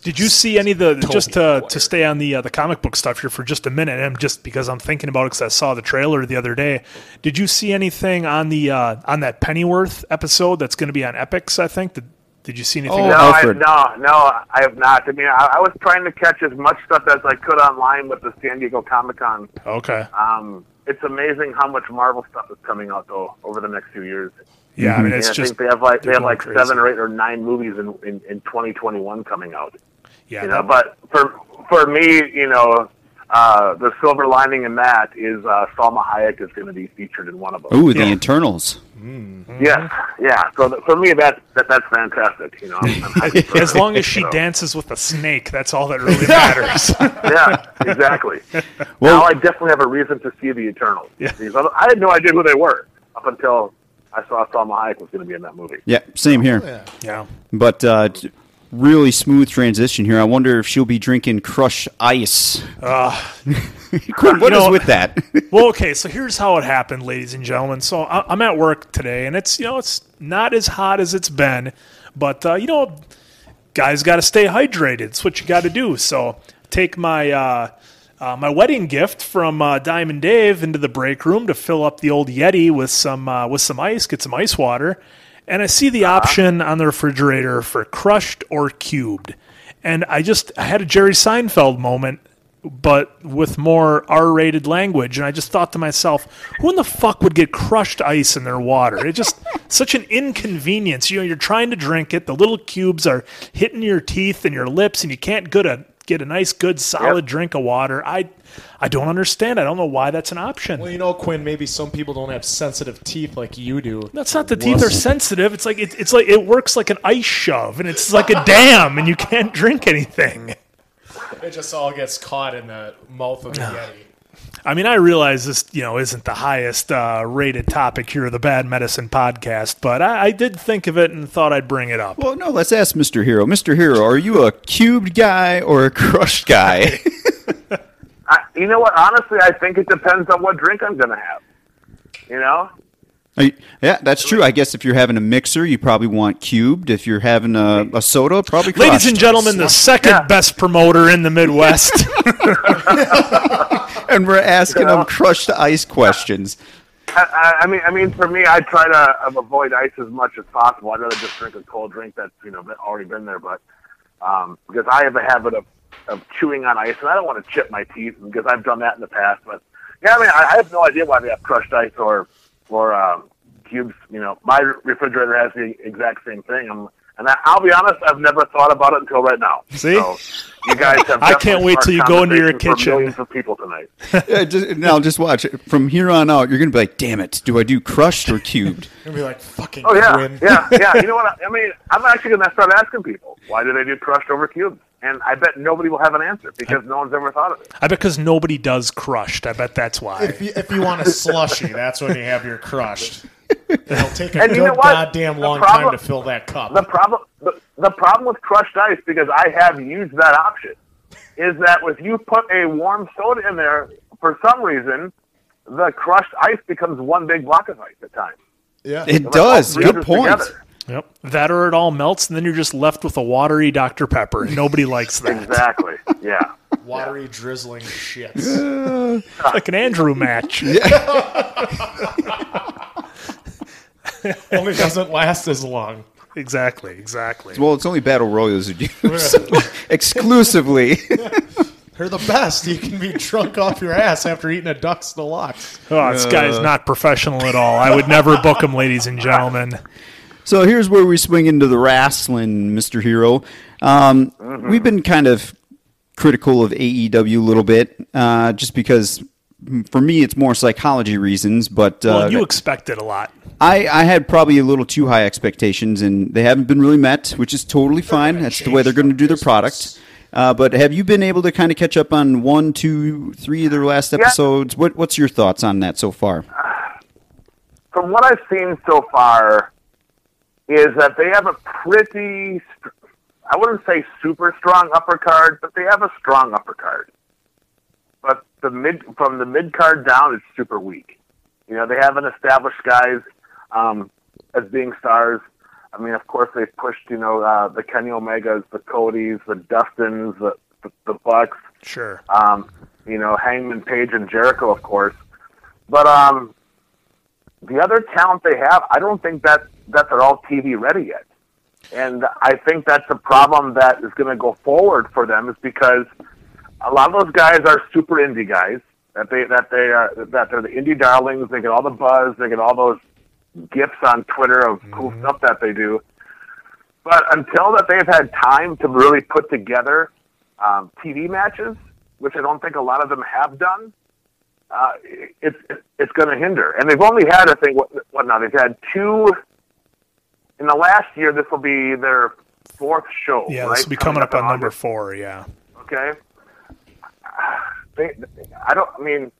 [SPEAKER 7] Did you see any of the just to to stay on the uh, the comic book stuff here for just a minute? And just because I'm thinking about it, because I saw the trailer the other day. Did you see anything on the uh, on that Pennyworth episode that's going to be on Epix? I think. Did, did you see anything?
[SPEAKER 11] Oh, no, I, no, no, I have not. I mean, I, I was trying to catch as much stuff as I could online with the San Diego Comic Con.
[SPEAKER 7] Okay.
[SPEAKER 11] Um, it's amazing how much Marvel stuff is coming out though over the next few years.
[SPEAKER 7] Yeah, I mean,
[SPEAKER 11] And
[SPEAKER 7] it's
[SPEAKER 11] I
[SPEAKER 7] just
[SPEAKER 11] think they have like they have like
[SPEAKER 7] crazy.
[SPEAKER 11] seven or eight or nine movies in in, in 2021 coming out.
[SPEAKER 7] Yeah,
[SPEAKER 11] you know,
[SPEAKER 7] that-
[SPEAKER 11] but for for me, you know, uh, the silver lining in that is uh, Salma Hayek is going to be featured in one of them.
[SPEAKER 9] Ooh, the Eternals.
[SPEAKER 11] Yes, yeah. So th- for me, that, that that's fantastic. You know, I'm, I'm
[SPEAKER 7] as long as she
[SPEAKER 11] So,
[SPEAKER 7] dances with a snake, that's all that really matters.
[SPEAKER 11] yeah, exactly.
[SPEAKER 9] Well-
[SPEAKER 11] now I definitely have a reason to see the Eternals. Because I I had no idea who they were up until I saw Salma Hayek was going to be in that movie.
[SPEAKER 9] Yeah, same here.
[SPEAKER 7] yeah.
[SPEAKER 9] But uh, really smooth transition here. I wonder if she'll be drinking Crush Ice.
[SPEAKER 7] Uh,
[SPEAKER 9] Quinn, what
[SPEAKER 7] know-
[SPEAKER 9] with that?
[SPEAKER 7] well, okay, so here's how it happened, ladies and gentlemen. So I- I'm at work today, and it's you know it's not as hot as it's been, but uh, you know, guys got to stay hydrated. It's what you got to do. So take my uh, uh, my wedding gift from uh, Diamond Dave into the break room to fill up the old Yeti with some uh, with some ice, get some ice water, and I see the option on the refrigerator for crushed or cubed, and I just I had a Jerry Seinfeld moment but with more R-rated language. And I just thought to myself, who in the fuck would get crushed ice in their water? It's just such an inconvenience. You know, you're trying to drink it, the little cubes are hitting your teeth and your lips, and you can't get a get a nice, good, solid drink of water. I I don't understand. I don't know why that's an option.
[SPEAKER 8] Well, you know, Quinn, maybe some people don't have sensitive teeth like you do.
[SPEAKER 7] That's not the teeth are sensitive. It's like it, it's like it works like an ice shove, and it's like a dam, and you can't drink anything.
[SPEAKER 8] It just all gets caught in the mouth of the Yeti.
[SPEAKER 7] I mean, I realize this, you know, isn't the highest uh, rated topic here, of the Bad Medicine podcast, but I, I did think of it and thought I'd bring it up.
[SPEAKER 9] Well, no, let's ask Mr. Hero. Mr. Hero, are you a cubed guy or a crushed guy?
[SPEAKER 11] I, you know what? Honestly, I think it depends on what drink I'm going to have. You know?
[SPEAKER 9] Are yeah, that's true. I guess if you're having a mixer, you probably want cubed. If you're having a, a soda, probably crushed.
[SPEAKER 7] Ladies and gentlemen, the second best promoter in the Midwest.
[SPEAKER 9] and we're asking them crushed ice questions.
[SPEAKER 11] I, I, I mean, I mean, for me, I try to um, avoid ice as much as possible. I'd rather just drink a cold drink that's you know already been there. But um, because I have a habit of of chewing on ice, and I don't want to chip my teeth because I've done that in the past. But yeah, I mean, I, I have no idea why they have crushed ice or or um, cubes. You know, my refrigerator has the exact same thing. I'm, and I, I'll be honest, I've never thought about it until right now.
[SPEAKER 7] See?
[SPEAKER 11] So you guys have.
[SPEAKER 7] I can't wait till you go into your
[SPEAKER 11] conversation for
[SPEAKER 7] kitchen.
[SPEAKER 11] Millions of people tonight.
[SPEAKER 9] Yeah, just, now, just watch. From here on out, you're going to be like, damn it, do I do crushed or cubed?
[SPEAKER 8] Gonna be like fucking
[SPEAKER 11] Oh yeah,
[SPEAKER 8] Quinn.
[SPEAKER 11] yeah, yeah. You know what? I, I mean, I'm actually going to start asking people why do they do crushed over cubes, and I bet nobody will have an answer because no one's ever thought of it.
[SPEAKER 7] I bet because nobody does crushed. I bet that's why.
[SPEAKER 8] If you, if you want a slushy, that's when you have your crushed. It'll take a
[SPEAKER 11] And you know what?
[SPEAKER 8] goddamn long
[SPEAKER 11] problem-
[SPEAKER 8] time to fill that cup.
[SPEAKER 11] The problem, the, the problem with crushed ice, because I have used that option, is that if you put a warm soda in there, for some reason, the crushed ice becomes one big block of ice at times.
[SPEAKER 8] Yeah,
[SPEAKER 9] It
[SPEAKER 11] Like,
[SPEAKER 9] does. Good point.
[SPEAKER 11] together.
[SPEAKER 7] Yep. That or it all melts, and then you're just left with a watery Dr. Pepper. Nobody likes that.
[SPEAKER 11] Exactly. Yeah.
[SPEAKER 8] Watery, drizzling shits.
[SPEAKER 7] like an Andrew match.
[SPEAKER 8] Only doesn't last as long.
[SPEAKER 7] Exactly, exactly.
[SPEAKER 9] Well, it's only Battle Royals who do exclusively.
[SPEAKER 8] They're the best. You can be drunk off your ass after eating a Ducks Deluxe.
[SPEAKER 7] Oh, this guy's not professional at all. I would never book him, ladies and gentlemen.
[SPEAKER 9] So here's where we swing into the wrestling, Mr. Hero. Um, We've been kind of critical of AEW a little bit, uh, just because for me it's more psychology reasons. But uh,
[SPEAKER 7] Well, you expected a lot.
[SPEAKER 9] I, I had probably a little too high expectations, and they haven't been really met, which is totally fine. That's the way they're going to do their product. Uh, but have you been able to kind of catch up on one, two, three of their last episodes? What What's your thoughts on that so far?
[SPEAKER 11] from what I've seen so far, is that they have a pretty, I wouldn't say super strong upper card, but they have a strong upper card. The mid from the mid card down, it's super weak. You know, they haven't established guys um, as being stars. I mean, of course, they've pushed you know uh, the Kenny Omegas, the Codys, the Dustins, the the, the Bucks
[SPEAKER 7] Sure.
[SPEAKER 11] um, you know, Hangman Page and Jericho, of course. But um, the other talent they have, I don't think that that they're all TV ready yet. And I think that's a problem that is going to go forward for them, is because a lot of those guys are super indie guys. That they that they are that they're the indie darlings. They get all the buzz. They get all those gifts on Twitter of cool stuff that they do. But until that they've had time to really put together um, TV matches, which I don't think a lot of them have done, uh, it's it's going to hinder. And they've only had, I think, what, what now? They've had two in the last year. This will be their fourth show.
[SPEAKER 7] Yeah,
[SPEAKER 11] right?
[SPEAKER 7] this will be coming up on
[SPEAKER 11] in
[SPEAKER 7] number four. Yeah.
[SPEAKER 11] Okay. They, I don't. I mean,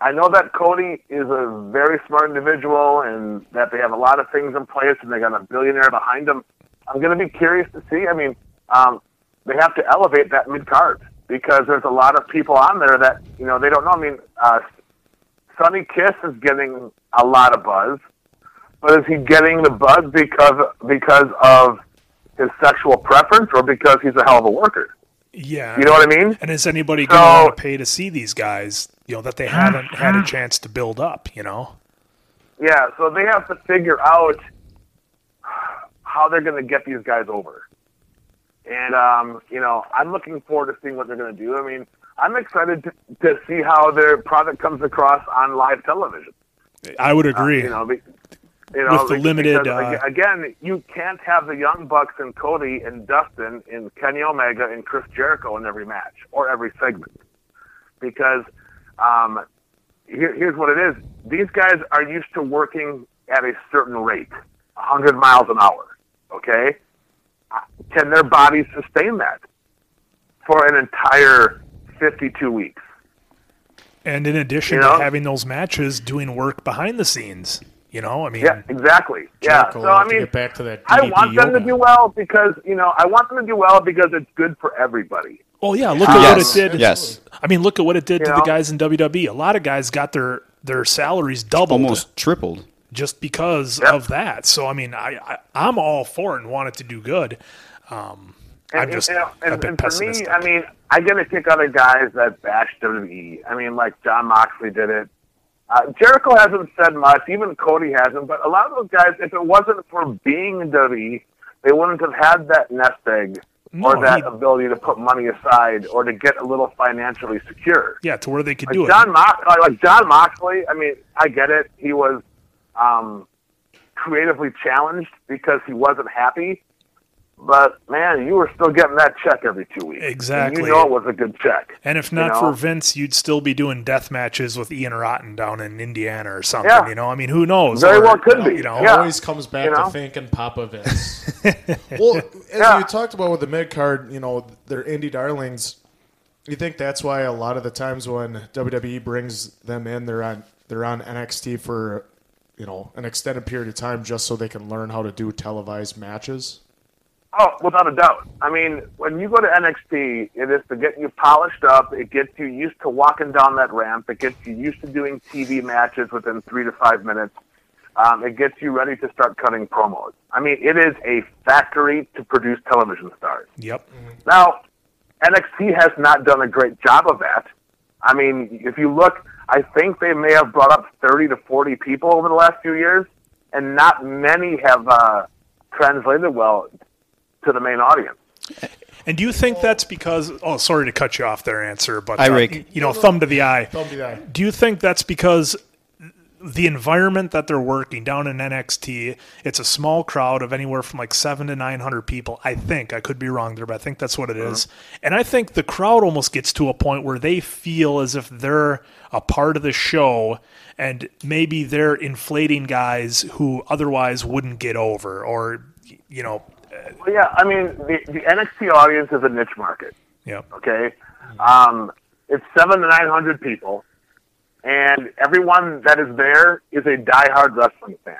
[SPEAKER 11] I know that Cody is a very smart individual, and that they have a lot of things in place, and they got a billionaire behind them. I'm going to be curious to see. I mean, um, they have to elevate that mid card because there's a lot of people on there that you know they don't know. I mean, uh, Sonny Kiss is getting a lot of buzz, but is he getting the buzz because because of his sexual preference or because he's a hell of a worker?
[SPEAKER 7] Yeah.
[SPEAKER 11] You know what I mean?
[SPEAKER 7] And is anybody going to
[SPEAKER 11] So-
[SPEAKER 7] want to pay to see these guys? You know that they haven't had a chance to build up. You know.
[SPEAKER 11] Yeah, so they have to figure out how they're going to get these guys over. And um, you know, I'm looking forward to seeing what they're going to do. I mean, I'm excited to, to see how their product comes across on live television.
[SPEAKER 7] I would agree.
[SPEAKER 11] Uh, you know, you know,
[SPEAKER 7] With the limited,
[SPEAKER 11] because,
[SPEAKER 7] uh,
[SPEAKER 11] again, you can't have the Young Bucks and Cody and Dustin and Kenny Omega and Chris Jericho in every match or every segment, because um, here, here's what it is: these guys are used to working at a certain rate, 100 miles an hour. Okay, Uh, can their bodies sustain that for an entire 52 weeks?
[SPEAKER 7] And in addition
[SPEAKER 11] You know?
[SPEAKER 7] to having those matches, doing work behind the scenes. You know, I mean,
[SPEAKER 11] Yeah, exactly. Yeah. So I
[SPEAKER 8] have to
[SPEAKER 11] mean,
[SPEAKER 8] get back to that
[SPEAKER 11] I
[SPEAKER 8] DDP
[SPEAKER 11] want them to do well because you know I want them to do well because it's good for everybody.
[SPEAKER 7] Well, yeah. Look at what it did.
[SPEAKER 9] yes.
[SPEAKER 7] I mean, look at what it did
[SPEAKER 11] You
[SPEAKER 7] to
[SPEAKER 11] know?
[SPEAKER 7] the guys in WWE. A lot of guys got their their salaries doubled
[SPEAKER 9] Almost tripled.
[SPEAKER 7] just because
[SPEAKER 11] Yep.
[SPEAKER 7] of that. So, I mean, I, I I'm all for it and want it to do good. Um,
[SPEAKER 11] And,
[SPEAKER 7] I'm just
[SPEAKER 11] and, you know,
[SPEAKER 7] a
[SPEAKER 11] and,
[SPEAKER 7] bit
[SPEAKER 11] and for me. I mean, I get a kick out of guys that bash WWE. I mean, like Jon Moxley did it. Uh, Jericho hasn't said much, even Cody hasn't. But a lot of those guys, if it wasn't for being in WWE, they wouldn't have had that nest egg or that
[SPEAKER 7] he-
[SPEAKER 11] ability to put money aside or to get a little financially secure.
[SPEAKER 7] yeah, to where they could
[SPEAKER 11] like
[SPEAKER 7] do it.
[SPEAKER 11] Jon Mox, like, like Jon Moxley. I mean, I get it. He was um, creatively challenged because he wasn't happy. But man, you were still getting that check every two weeks. And
[SPEAKER 7] Exactly.
[SPEAKER 11] you know it was a good check.
[SPEAKER 7] And if
[SPEAKER 11] you
[SPEAKER 7] not
[SPEAKER 11] know?
[SPEAKER 7] for Vince, you'd still be doing death matches with Ian Rotten down in Indiana or something.
[SPEAKER 11] Yeah.
[SPEAKER 7] You know, I mean, who knows?
[SPEAKER 11] Very
[SPEAKER 7] Or,
[SPEAKER 11] well could be.
[SPEAKER 7] You know,
[SPEAKER 11] Yeah.
[SPEAKER 8] always comes back
[SPEAKER 11] You know?
[SPEAKER 8] to thinking Papa Vince. well, as
[SPEAKER 11] Yeah.
[SPEAKER 8] you talked about with the mid card, you know, their indie darlings. You think that's why a lot of the times when WWE brings them in, they're on they're on NXT for you know an extended period of time just so they can learn how to do televised matches.
[SPEAKER 11] Oh, without a doubt. I mean, when you go to NXT, it is to get you polished up. It gets you used to walking down that ramp. It gets you used to doing TV matches within three to five minutes. Um, it gets you ready to start cutting promos. I mean, it is a factory to produce television stars.
[SPEAKER 7] Yep.
[SPEAKER 11] Now, NXT has not done a great job of that. I mean, if you look, I think they may have brought up 30 to 40 people over the last few years, and not many have uh, translated well to the main audience.
[SPEAKER 7] And do you think that's because? Oh, sorry to cut you off there, answer, but
[SPEAKER 9] Hi,
[SPEAKER 7] uh,
[SPEAKER 9] Rick.
[SPEAKER 7] you know, thumb to the eye.
[SPEAKER 8] Thumb to the eye.
[SPEAKER 7] Do you think that's because the environment that they're working down in NXT, it's a small crowd of anywhere from like seven to nine hundred people. I think I could be wrong there, but I think that's what it is. And I think the crowd almost gets to a point where they feel as if they're a part of the show, and maybe they're inflating guys who otherwise wouldn't get over, or you know,
[SPEAKER 11] Well, yeah, I mean, the, the NXT audience is a niche market.
[SPEAKER 7] yeah.
[SPEAKER 11] Okay, um, it's seven to nine hundred people, and everyone that is there is a diehard wrestling fan.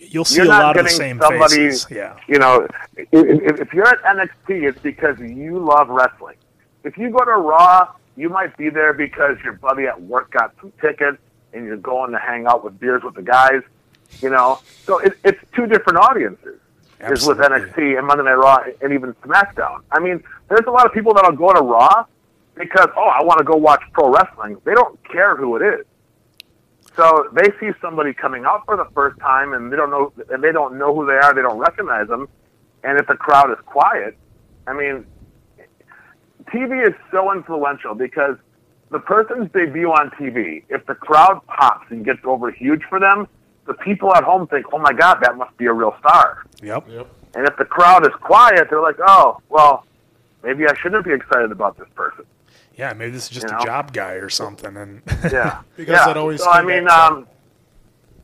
[SPEAKER 7] You'll see
[SPEAKER 11] You're
[SPEAKER 7] a lot of the same
[SPEAKER 11] somebody,
[SPEAKER 7] faces. Yeah.
[SPEAKER 11] You know, if, if if you're at NXT, it's because you love wrestling. If you go to Raw, you might be there because your buddy at work got some tickets and you're going to hang out with beers with the guys. You know, so it, it's two different audiences. Is with NXT and Monday Night Raw and even SmackDown. I mean, there's a lot of people that'll go to Raw because oh, I want to go watch pro wrestling. They don't care who it is. So they see somebody coming out for the first time, and they don't know, and they don't know who they are. They don't recognize them, and if the crowd is quiet, I mean, TV is so influential because the person's debut on TV, if the crowd pops and gets over huge for them, the people at home think, "Oh my God, that must be a real star."
[SPEAKER 7] Yep.
[SPEAKER 8] Yep.
[SPEAKER 11] And if the crowd is quiet, they're like, "Oh, well, maybe I shouldn't be excited about this person."
[SPEAKER 7] Yeah, maybe this is just
[SPEAKER 11] You
[SPEAKER 7] a
[SPEAKER 11] know?
[SPEAKER 7] job guy or something. And
[SPEAKER 11] Yeah,
[SPEAKER 8] Because
[SPEAKER 11] yeah.
[SPEAKER 8] that always
[SPEAKER 11] So I mean,
[SPEAKER 8] back to-
[SPEAKER 11] um,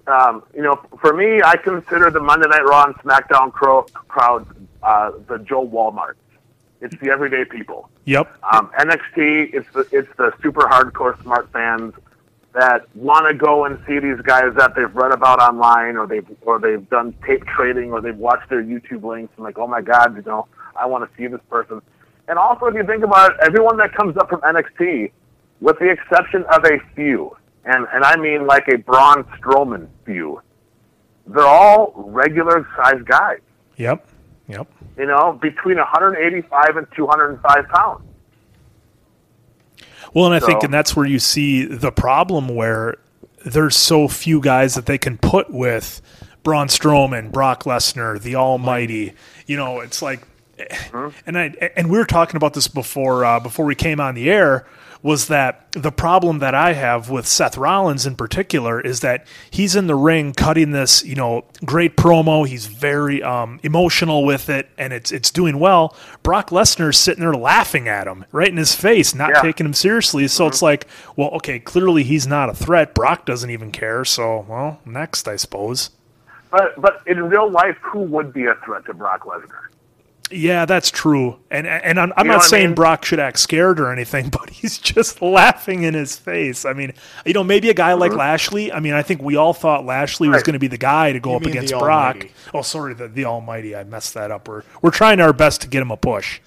[SPEAKER 11] um, you know, for me, I consider the Monday Night Raw and SmackDown cro- crowd uh, the Joe Walmart. It's the everyday people.
[SPEAKER 7] yep,
[SPEAKER 11] Um, NXT, it's the it's the super hardcore smart fans that want to go and see these guys that they've read about online, or they've or they've done tape trading, or they've watched their YouTube links and like, oh my god, you know, I want to see this person. And also, if you think about it, everyone that comes up from NXT, with the exception of a few, and and I mean like a Braun Strowman few, they're all regular sized guys.
[SPEAKER 7] yep, yep.
[SPEAKER 11] You know, between 185 and 205 pounds.
[SPEAKER 7] Well, and I think, and that's where you see the problem where there's so few guys that they can put with Braun Strowman, Brock Lesnar, the Almighty. You know, it's like and I and we were talking about this before uh, before we came on the air was that the problem that I have with Seth Rollins in particular is that he's in the ring cutting this, you know, great promo. He's very um, emotional with it, and it's it's doing well. Brock Lesnar's sitting there laughing at him right in his face, not
[SPEAKER 11] Yeah.
[SPEAKER 7] taking him seriously. So it's like, well, okay, clearly he's not a threat. Brock doesn't even care. So, well, next, I suppose.
[SPEAKER 11] But but in real life, who would be a threat to Brock Lesnar?
[SPEAKER 7] Yeah, that's true. And and I'm, I'm
[SPEAKER 11] You know
[SPEAKER 7] not
[SPEAKER 11] what I
[SPEAKER 7] saying
[SPEAKER 11] mean?
[SPEAKER 7] Brock should act scared or anything, but he's just laughing in his face. I mean, you know, maybe a guy like
[SPEAKER 11] Mhm.
[SPEAKER 7] Lashley. I mean, I think we all thought Lashley was going to be the guy to go
[SPEAKER 8] You
[SPEAKER 7] up against Brock.
[SPEAKER 8] Almighty.
[SPEAKER 7] Oh, sorry, the, the Almighty. I messed that up. We're we're trying our best to get him a push.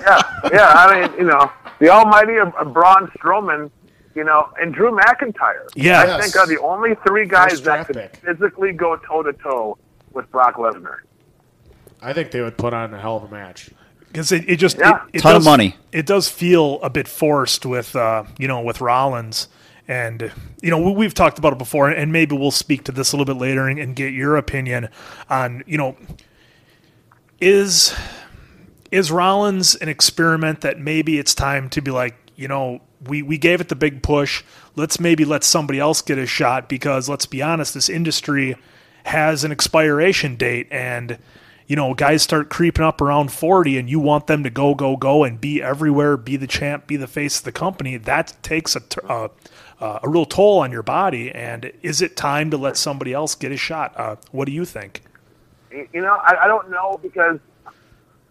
[SPEAKER 11] yeah, yeah. I mean, you know, the almighty of, of Braun Strowman, you know, and Drew McIntyre.
[SPEAKER 7] Yeah.
[SPEAKER 11] I
[SPEAKER 7] Yes.
[SPEAKER 11] think are the only three guys
[SPEAKER 8] First
[SPEAKER 11] that
[SPEAKER 8] draft
[SPEAKER 11] could
[SPEAKER 8] pick.
[SPEAKER 11] physically go toe to toe with Brock Lesnar.
[SPEAKER 8] I think they would put on a hell of a match.
[SPEAKER 7] because it, it just
[SPEAKER 11] Yeah.
[SPEAKER 7] it, it
[SPEAKER 9] Ton of money.
[SPEAKER 7] It does feel a bit forced with uh, you know with Rollins, and you know we, we've talked about it before, and maybe we'll speak to this a little bit later and, and get your opinion on you know is is Rollins an experiment that maybe it's time to be like you know we we gave it the big push, let's maybe let somebody else get a shot because let's be honest, this industry has an expiration date and you know, guys start creeping up around 40 and you want them to go, go, go and be everywhere, be the champ, be the face of the company, that takes a, uh, uh, a real toll on your body. And is it time to let somebody else get a shot? Uh, what do you think?
[SPEAKER 11] You you know, I, I don't know because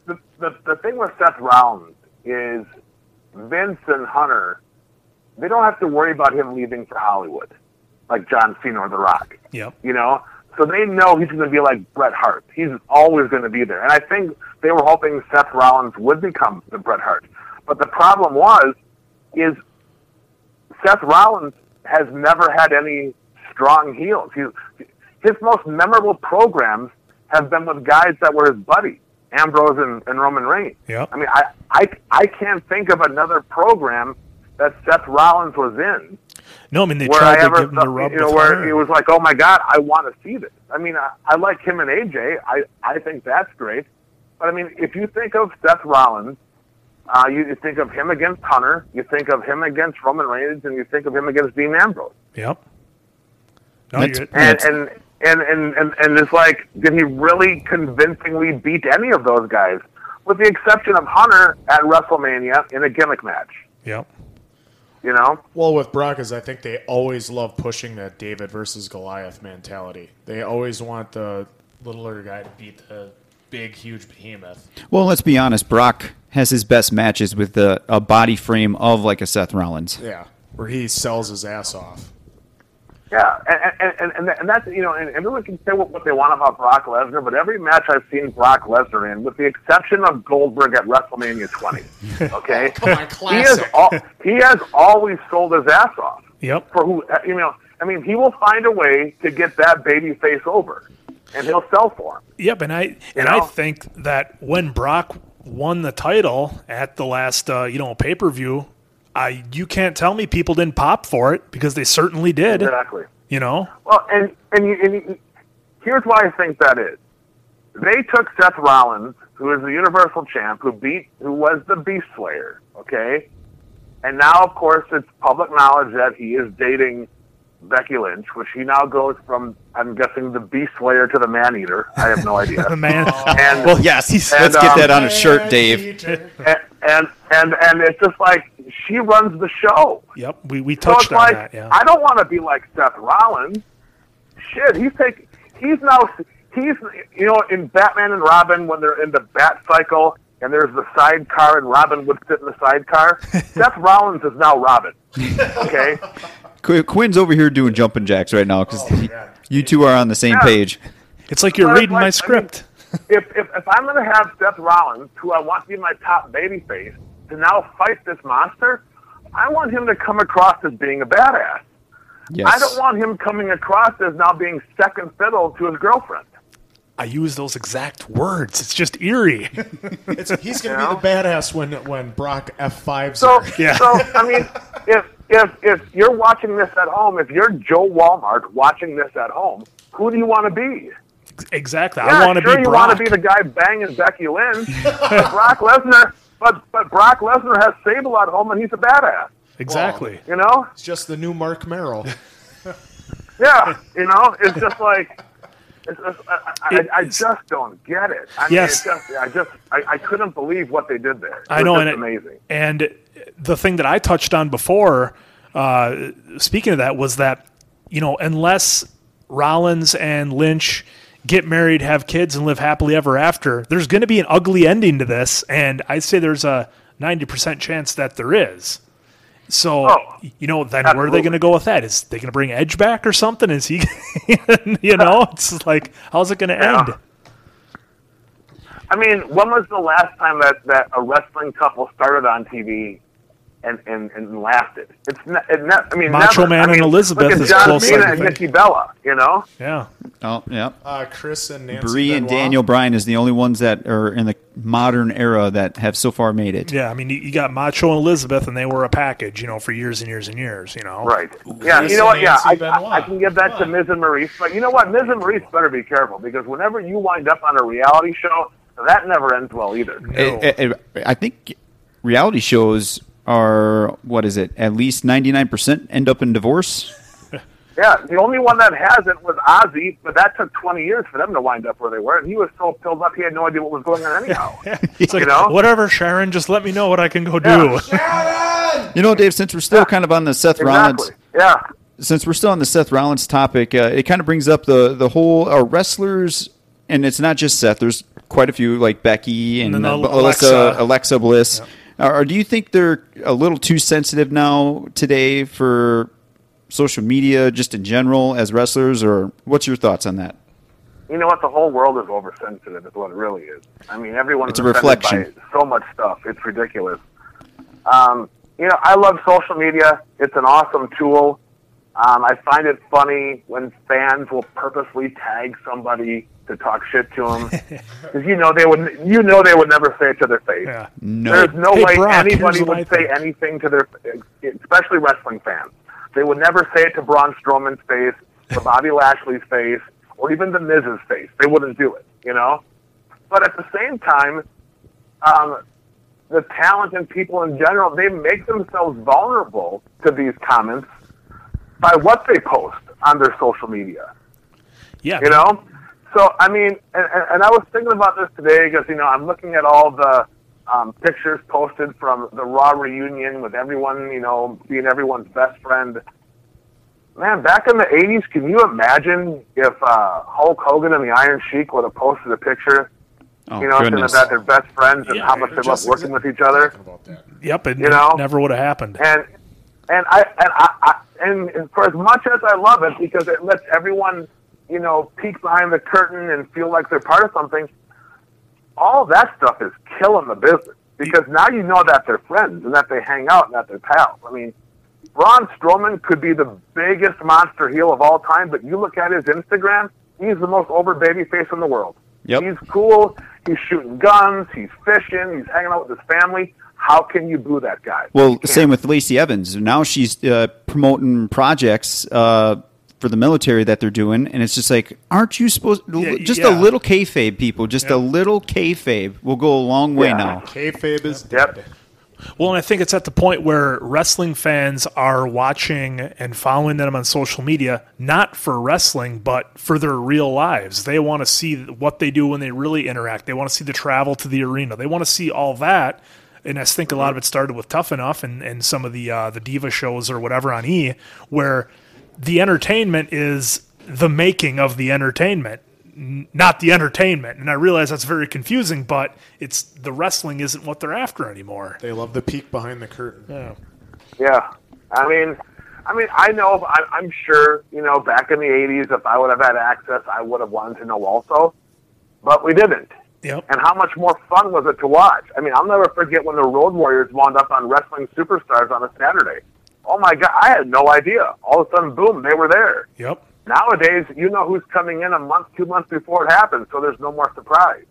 [SPEAKER 11] the, the the thing with Seth Rollins is Vince and Hunter. They don't have to worry about him leaving for Hollywood, like John Cena or The Rock.
[SPEAKER 7] Yep.
[SPEAKER 11] You know, so they know he's going to be like Bret Hart. He's always going to be there, and I think they were hoping Seth Rollins would become the Bret Hart. But the problem was, is Seth Rollins has never had any strong heels. He, his most memorable programs have been with guys that were his buddies, Ambrose and, and Roman Reigns.
[SPEAKER 7] Yep.
[SPEAKER 11] I mean, I, I, I can't think of another program that Seth Rollins was in
[SPEAKER 7] No, I mean, they
[SPEAKER 11] where
[SPEAKER 7] tried
[SPEAKER 11] I
[SPEAKER 7] to
[SPEAKER 11] ever
[SPEAKER 7] give him the
[SPEAKER 11] thought,
[SPEAKER 7] rub
[SPEAKER 11] you know, where
[SPEAKER 7] Hunter.
[SPEAKER 11] it was like, oh my God, I want to see this. I mean, I, I like him and AJ. I, I think that's great. But I mean, if you think of Seth Rollins, uh, you, you think of him against Hunter, you think of him against Roman Reigns, and you think of him against Dean Ambrose.
[SPEAKER 7] Yep. No,
[SPEAKER 9] That's-
[SPEAKER 7] you're-
[SPEAKER 11] And, and, and, and, and, and it's like, did he really convincingly beat any of those guys? With the exception of Hunter at WrestleMania in a gimmick match.
[SPEAKER 7] Yep.
[SPEAKER 11] You know?
[SPEAKER 8] Well, with Brock is I think they always love pushing that David versus Goliath mentality. They always want the littler guy to beat the big, huge behemoth.
[SPEAKER 9] Well, let's be honest. Brock has his best matches with the, a body frame of like a Seth Rollins.
[SPEAKER 8] Yeah, where he sells his ass off.
[SPEAKER 11] Yeah, and and, and, and, that's you know, and everyone can say what, what they want about Brock Lesnar, but every match I've seen Brock Lesnar in, with the exception of Goldberg at WrestleMania 20, okay,
[SPEAKER 8] Come on,
[SPEAKER 11] he has
[SPEAKER 8] classic.
[SPEAKER 11] al- he has always sold his ass off
[SPEAKER 7] Yep.
[SPEAKER 11] for who you know. I mean, he will find a way to get that baby face over, and he'll sell for him.
[SPEAKER 7] Yep, and I and I think that when Brock won the title at the last uh, you know pay per view, I you can't tell me people didn't pop for it because they certainly did.
[SPEAKER 11] Exactly.
[SPEAKER 7] You know,
[SPEAKER 11] Well, and and, you, and you, here's why I think that is. They took Seth Rollins, who is the Universal Champ, who beat, who was the Beast Slayer, okay, and now of course it's public knowledge that he is dating Becky Lynch, which he now goes from, I'm guessing, the Beast Slayer to the Man Eater. I have no idea.
[SPEAKER 7] the man.
[SPEAKER 11] And-
[SPEAKER 9] Well, yes.
[SPEAKER 11] And,
[SPEAKER 9] let's get
[SPEAKER 11] um,
[SPEAKER 9] that on a shirt, Dave.
[SPEAKER 11] and, and and and it's just like she runs the show.
[SPEAKER 7] Yep, we we touched
[SPEAKER 11] it's
[SPEAKER 7] on
[SPEAKER 11] like
[SPEAKER 7] that. Yeah.
[SPEAKER 11] I don't want to be like Seth Rollins. Shit, he's taking. He's now. He's you know in Batman and Robin when they're in the Bat Cycle and there's the sidecar and Robin would sit in the sidecar. Seth Rollins is now Robin. Okay.
[SPEAKER 9] Qu- Quinn's over here doing jumping jacks right now because oh, you two are on the same
[SPEAKER 11] Yeah.
[SPEAKER 9] page.
[SPEAKER 7] It's like you're
[SPEAKER 11] But
[SPEAKER 7] reading
[SPEAKER 11] like-
[SPEAKER 7] my
[SPEAKER 11] I mean,
[SPEAKER 7] script.
[SPEAKER 11] If, if if I'm going to have Seth Rollins, who I want to be my top babyface, to now fight this monster, I want him to come across as being a badass.
[SPEAKER 9] Yes.
[SPEAKER 11] I don't want him coming across as now being second fiddle to his girlfriend.
[SPEAKER 7] I use those exact words. It's just eerie.
[SPEAKER 8] It's, he's going
[SPEAKER 11] You
[SPEAKER 8] to
[SPEAKER 11] know?
[SPEAKER 8] be the badass when when Brock F fives
[SPEAKER 11] So,
[SPEAKER 8] her.
[SPEAKER 7] Yeah.
[SPEAKER 11] so I mean, if if if you're watching this at home, if you're Joe Walmart watching this at home, who do you want to be?
[SPEAKER 7] Exactly.
[SPEAKER 11] Yeah,
[SPEAKER 7] I want to
[SPEAKER 11] sure
[SPEAKER 7] be
[SPEAKER 11] you want to be the guy banging Becky Lynch, but Brock Lesnar. But but Brock Lesnar has Sable at home, and he's a badass.
[SPEAKER 7] exactly.
[SPEAKER 11] You know?
[SPEAKER 8] It's just the new Marc Mero.
[SPEAKER 11] Yeah. You know, it's just like. It's just, I, I, I just don't get it. I mean,
[SPEAKER 7] Yes.
[SPEAKER 11] it just, I just, I, I couldn't believe what they did there. It
[SPEAKER 7] I know,
[SPEAKER 11] just
[SPEAKER 7] and it-
[SPEAKER 11] amazing.
[SPEAKER 7] And the thing that I touched on before, uh, speaking of that, was that you know unless Rollins and Lynch get married, have kids, and live happily ever after, there's going to be an ugly ending to this, and I'd say there's a ninety percent chance that there is. So
[SPEAKER 11] Oh,
[SPEAKER 7] you know, then where are they going to go with that? Is they going to bring Edge back or something? Is he, you know, uh, it's like how's it going to
[SPEAKER 11] Yeah.
[SPEAKER 7] end?
[SPEAKER 11] I mean, when was the last time that, that a wrestling couple started on TV and, and, and lasted? It's not, it not, I mean,
[SPEAKER 7] Macho
[SPEAKER 11] never.
[SPEAKER 7] Man
[SPEAKER 11] I mean,
[SPEAKER 7] and Elizabeth
[SPEAKER 11] look at
[SPEAKER 7] is
[SPEAKER 11] John
[SPEAKER 7] close
[SPEAKER 11] Cena and
[SPEAKER 7] thing.
[SPEAKER 11] Nikki Bella, you know?
[SPEAKER 7] Yeah.
[SPEAKER 9] Oh, yeah.
[SPEAKER 8] Uh, Chris and Nancy
[SPEAKER 9] Brie and Daniel Bryan is the only ones that are in the modern era that have so far made it.
[SPEAKER 7] Yeah, I mean, you, you got Macho and Elizabeth, and they were a package, you know, for years and years and years, you know.
[SPEAKER 11] Right. Yeah,
[SPEAKER 8] Chris
[SPEAKER 11] you know what? Yeah, I, I, I can give that to Miz and Maryse, but you know what? Miz and Maryse better be careful because whenever you wind up on a reality show, that never ends well either.
[SPEAKER 9] It- it- it- I think reality shows are what is it? At least ninety nine percent end up in divorce.
[SPEAKER 11] Yeah, the only one that hasn't was Ozzy, but that took 20 years for them to wind up where they were, and he was so filled up he had no idea what was going on anyhow.
[SPEAKER 7] It's like,
[SPEAKER 11] You know?
[SPEAKER 7] whatever, Sharon, just let me know what I can go do. Sharon!
[SPEAKER 9] You know, Dave. Since we're still kind of on the Seth Rollins,
[SPEAKER 11] Yeah.
[SPEAKER 9] since we're still on the Seth Rollins topic, uh, it kind of brings up the the whole uh, wrestlers, and it's not just Seth. There's quite a few like Becky and,
[SPEAKER 7] And then
[SPEAKER 9] uh,
[SPEAKER 7] Alexa.
[SPEAKER 9] Alexa Bliss. Uh, or do you think they're a little too sensitive now today for social media, just in general, as wrestlers? Or what's your thoughts on that?
[SPEAKER 11] You know what? The whole world is oversensitive, is what it really is. I mean, everyone's
[SPEAKER 9] It's a reflection.
[SPEAKER 11] by so much stuff. It's ridiculous. Um, you know, I love social media. It's an awesome tool. Um, I find it funny when fans will purposely tag somebody to talk shit to them because you know they would, you know they would never say it to their face.
[SPEAKER 7] Yeah.
[SPEAKER 9] No.
[SPEAKER 11] There's no
[SPEAKER 7] Hey,
[SPEAKER 11] way
[SPEAKER 7] Brock,
[SPEAKER 11] anybody would say
[SPEAKER 7] think.
[SPEAKER 11] anything to their, especially wrestling fans. They would never say it to Braun Strowman's face, or Bobby Lashley's face, or even the Miz's face. They wouldn't do it, you know. But at the same time, um, the talent and people in general, they make themselves vulnerable to these comments by what they post on their social media
[SPEAKER 7] Yeah.
[SPEAKER 11] you know. So I mean, and, and and I was thinking about this today because you know I'm looking at all the um, pictures posted from the Raw reunion with everyone, you know, being everyone's best friend. Man, back in the '80s, can you imagine if uh, Hulk Hogan and the Iron Sheik would have posted a picture,
[SPEAKER 9] Oh,
[SPEAKER 11] you know, saying
[SPEAKER 9] goodness.
[SPEAKER 11] about their best friends and
[SPEAKER 7] Yeah,
[SPEAKER 11] how much they love working
[SPEAKER 8] exa-
[SPEAKER 11] with each other?
[SPEAKER 8] About that.
[SPEAKER 7] Yep, it
[SPEAKER 11] You know?
[SPEAKER 7] never would have happened.
[SPEAKER 11] and and I and I, I and, for as much as I love it because it lets everyone you know peek behind the curtain and feel like they're part of something. All that stuff is killing the business because now you know that they're friends and that they hang out and that they're pals. I mean, Braun Strowman could be the biggest monster heel of all time, but you look at his Instagram, he's the most over baby face in the world.
[SPEAKER 9] Yep.
[SPEAKER 11] He's cool. He's shooting guns. He's fishing. He's hanging out with his family. How can you boo that guy?
[SPEAKER 9] Well, same with Lacey Evans. Now she's uh, promoting projects uh, for the military that they're doing, and it's just like, aren't you supposed?
[SPEAKER 7] Yeah,
[SPEAKER 9] just
[SPEAKER 7] yeah.
[SPEAKER 9] a little kayfabe, people. Just a little kayfabe will go a long way
[SPEAKER 11] Yeah.
[SPEAKER 9] now.
[SPEAKER 8] Kayfabe is
[SPEAKER 11] Yep.
[SPEAKER 8] dead.
[SPEAKER 7] Well, and I think it's at the point where wrestling fans are watching and following them on social media, not for wrestling, but for their real lives. They want to see what they do when they really interact. They want to see the travel to the arena. They want to see all that. And I think a lot of it started with Tough Enough and, and some of the uh, the diva shows or whatever on E, where the entertainment is the making of the entertainment, n- not the entertainment. And I realize that's very confusing, but it's the wrestling isn't what they're after anymore.
[SPEAKER 8] They love the peek behind the curtain.
[SPEAKER 7] Yeah.
[SPEAKER 11] Yeah, I mean, I mean, I know. I, I'm sure. You know, back in the '80s, if I would have had access, I would have wanted to know also, but we didn't.
[SPEAKER 7] Yep.
[SPEAKER 11] And how much more fun was it to watch? I mean, I'll never forget when the Road Warriors wound up on Wrestling Superstars on a Saturday. Oh my God, I had no idea. All of a sudden, boom, they were there.
[SPEAKER 7] Yep.
[SPEAKER 11] Nowadays, you know who's coming in a month, two months before it happens, so there's no more surprise.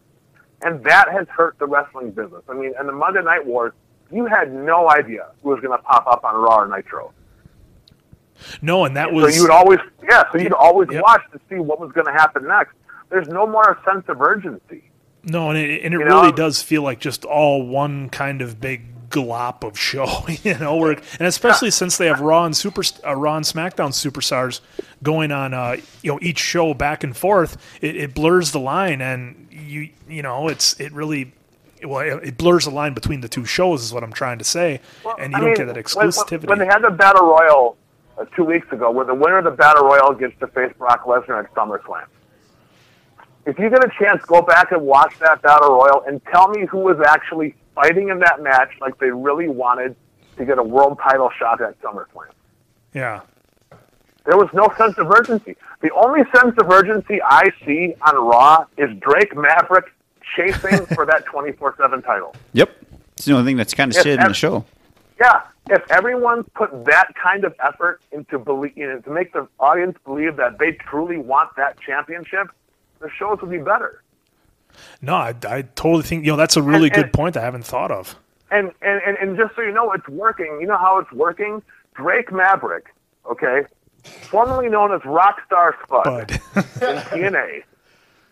[SPEAKER 11] And that has hurt the wrestling business. I mean, in the Monday Night Wars, you had no idea who was going to pop up on Raw or Nitro.
[SPEAKER 7] No, and that
[SPEAKER 11] So
[SPEAKER 7] was
[SPEAKER 11] you would always, yeah, so you'd always
[SPEAKER 7] Yep.
[SPEAKER 11] watch to see what was going to happen next. there's no more sense of urgency.
[SPEAKER 7] No, and it, and it
[SPEAKER 11] You
[SPEAKER 7] really
[SPEAKER 11] know?
[SPEAKER 7] does feel like just all one kind of big glop of show, you know. Where, and especially since they have Raw and Super uh, Raw and SmackDown superstars going on, uh, you know, each show back and forth, it, it blurs the line, and you you know, it's it really. Well, it it blurs the line between the two shows, is what I'm trying to say, and you
[SPEAKER 11] I
[SPEAKER 7] don't
[SPEAKER 11] mean,
[SPEAKER 7] get that
[SPEAKER 11] when-
[SPEAKER 7] exclusivity.
[SPEAKER 11] When, they had the Battle Royal uh, two weeks ago, where the winner of the Battle Royal gets to face Brock Lesnar at SummerSlam. If you get a chance, go back and watch that Battle Royal and tell me who was actually fighting in that match like they really wanted to get a world title shot at SummerSlam.
[SPEAKER 7] yeah,
[SPEAKER 11] There was no sense of urgency. The only sense of urgency I see on Raw is Drake Maverick chasing for that 24 7 title.
[SPEAKER 9] Yep. It's the only thing that's kind of
[SPEAKER 11] Yes,
[SPEAKER 9] stayed in the show.
[SPEAKER 11] Yeah, if everyone put that kind of effort into believe, you know, to make the audience believe that they truly want that championship, the shows would be better.
[SPEAKER 7] no, I, I totally think you know that's a really
[SPEAKER 11] And-
[SPEAKER 7] good
[SPEAKER 11] and-
[SPEAKER 7] point I haven't thought of.
[SPEAKER 11] And, and and and just so you know, it's working. You know how it's working. Drake Maverick, okay, formerly known as Rockstar Spud
[SPEAKER 7] Bud.
[SPEAKER 11] in TNA,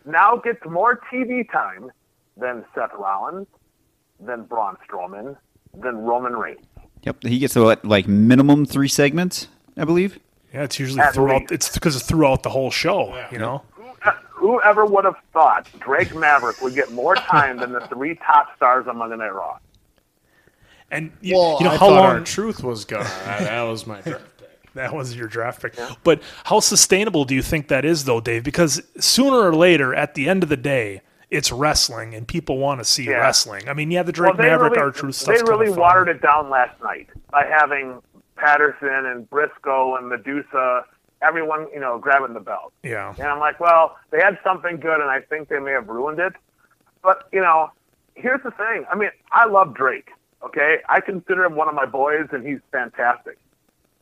[SPEAKER 11] now gets more TV time than Seth Rollins, than Braun Strowman, than Roman Reigns.
[SPEAKER 9] Yep. He gets what, like minimum three segments, I believe.
[SPEAKER 7] Yeah, it's usually
[SPEAKER 11] At
[SPEAKER 7] throughout.
[SPEAKER 11] least.
[SPEAKER 7] It's because it's throughout the whole show. You know.
[SPEAKER 11] Whoever would have thought Drake Maverick would get more time than the three top stars on Monday Night Raw?
[SPEAKER 7] And you,
[SPEAKER 8] Well,
[SPEAKER 7] you know
[SPEAKER 8] I
[SPEAKER 7] how
[SPEAKER 8] thought
[SPEAKER 7] long
[SPEAKER 8] R Truth was gone. that, that was my draft pick.
[SPEAKER 7] that was your draft pick. But how sustainable do you think that is, though, Dave? Because sooner or later, at the end of the day, it's wrestling, and people want to see
[SPEAKER 11] Yeah.
[SPEAKER 7] wrestling. I mean, yeah, the Drake
[SPEAKER 11] well,
[SPEAKER 7] Maverick
[SPEAKER 11] really,
[SPEAKER 7] R Truth stuff.
[SPEAKER 11] they
[SPEAKER 7] stuff.
[SPEAKER 11] really watered it down last night by having Patterson and Brisco and Medusa, everyone you know grabbing the belt.
[SPEAKER 7] Yeah.
[SPEAKER 11] And I'm like, well, they had something good, and I think they may have ruined it. But you know, here's the thing. I mean, I love Drake. Okay, I consider him one of my boys, and he's fantastic.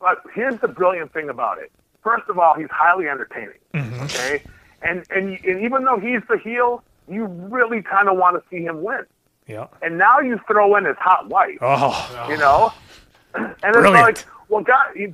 [SPEAKER 11] But here's the brilliant thing about it. First of all, he's highly entertaining. Mm-hmm. Okay, and and and even though he's the heel, you really kind of want to see him win.
[SPEAKER 7] Yeah.
[SPEAKER 11] And now you throw in his hot wife.
[SPEAKER 7] Oh.
[SPEAKER 11] You know, and it's
[SPEAKER 7] Brilliant.
[SPEAKER 11] like, well, God, he,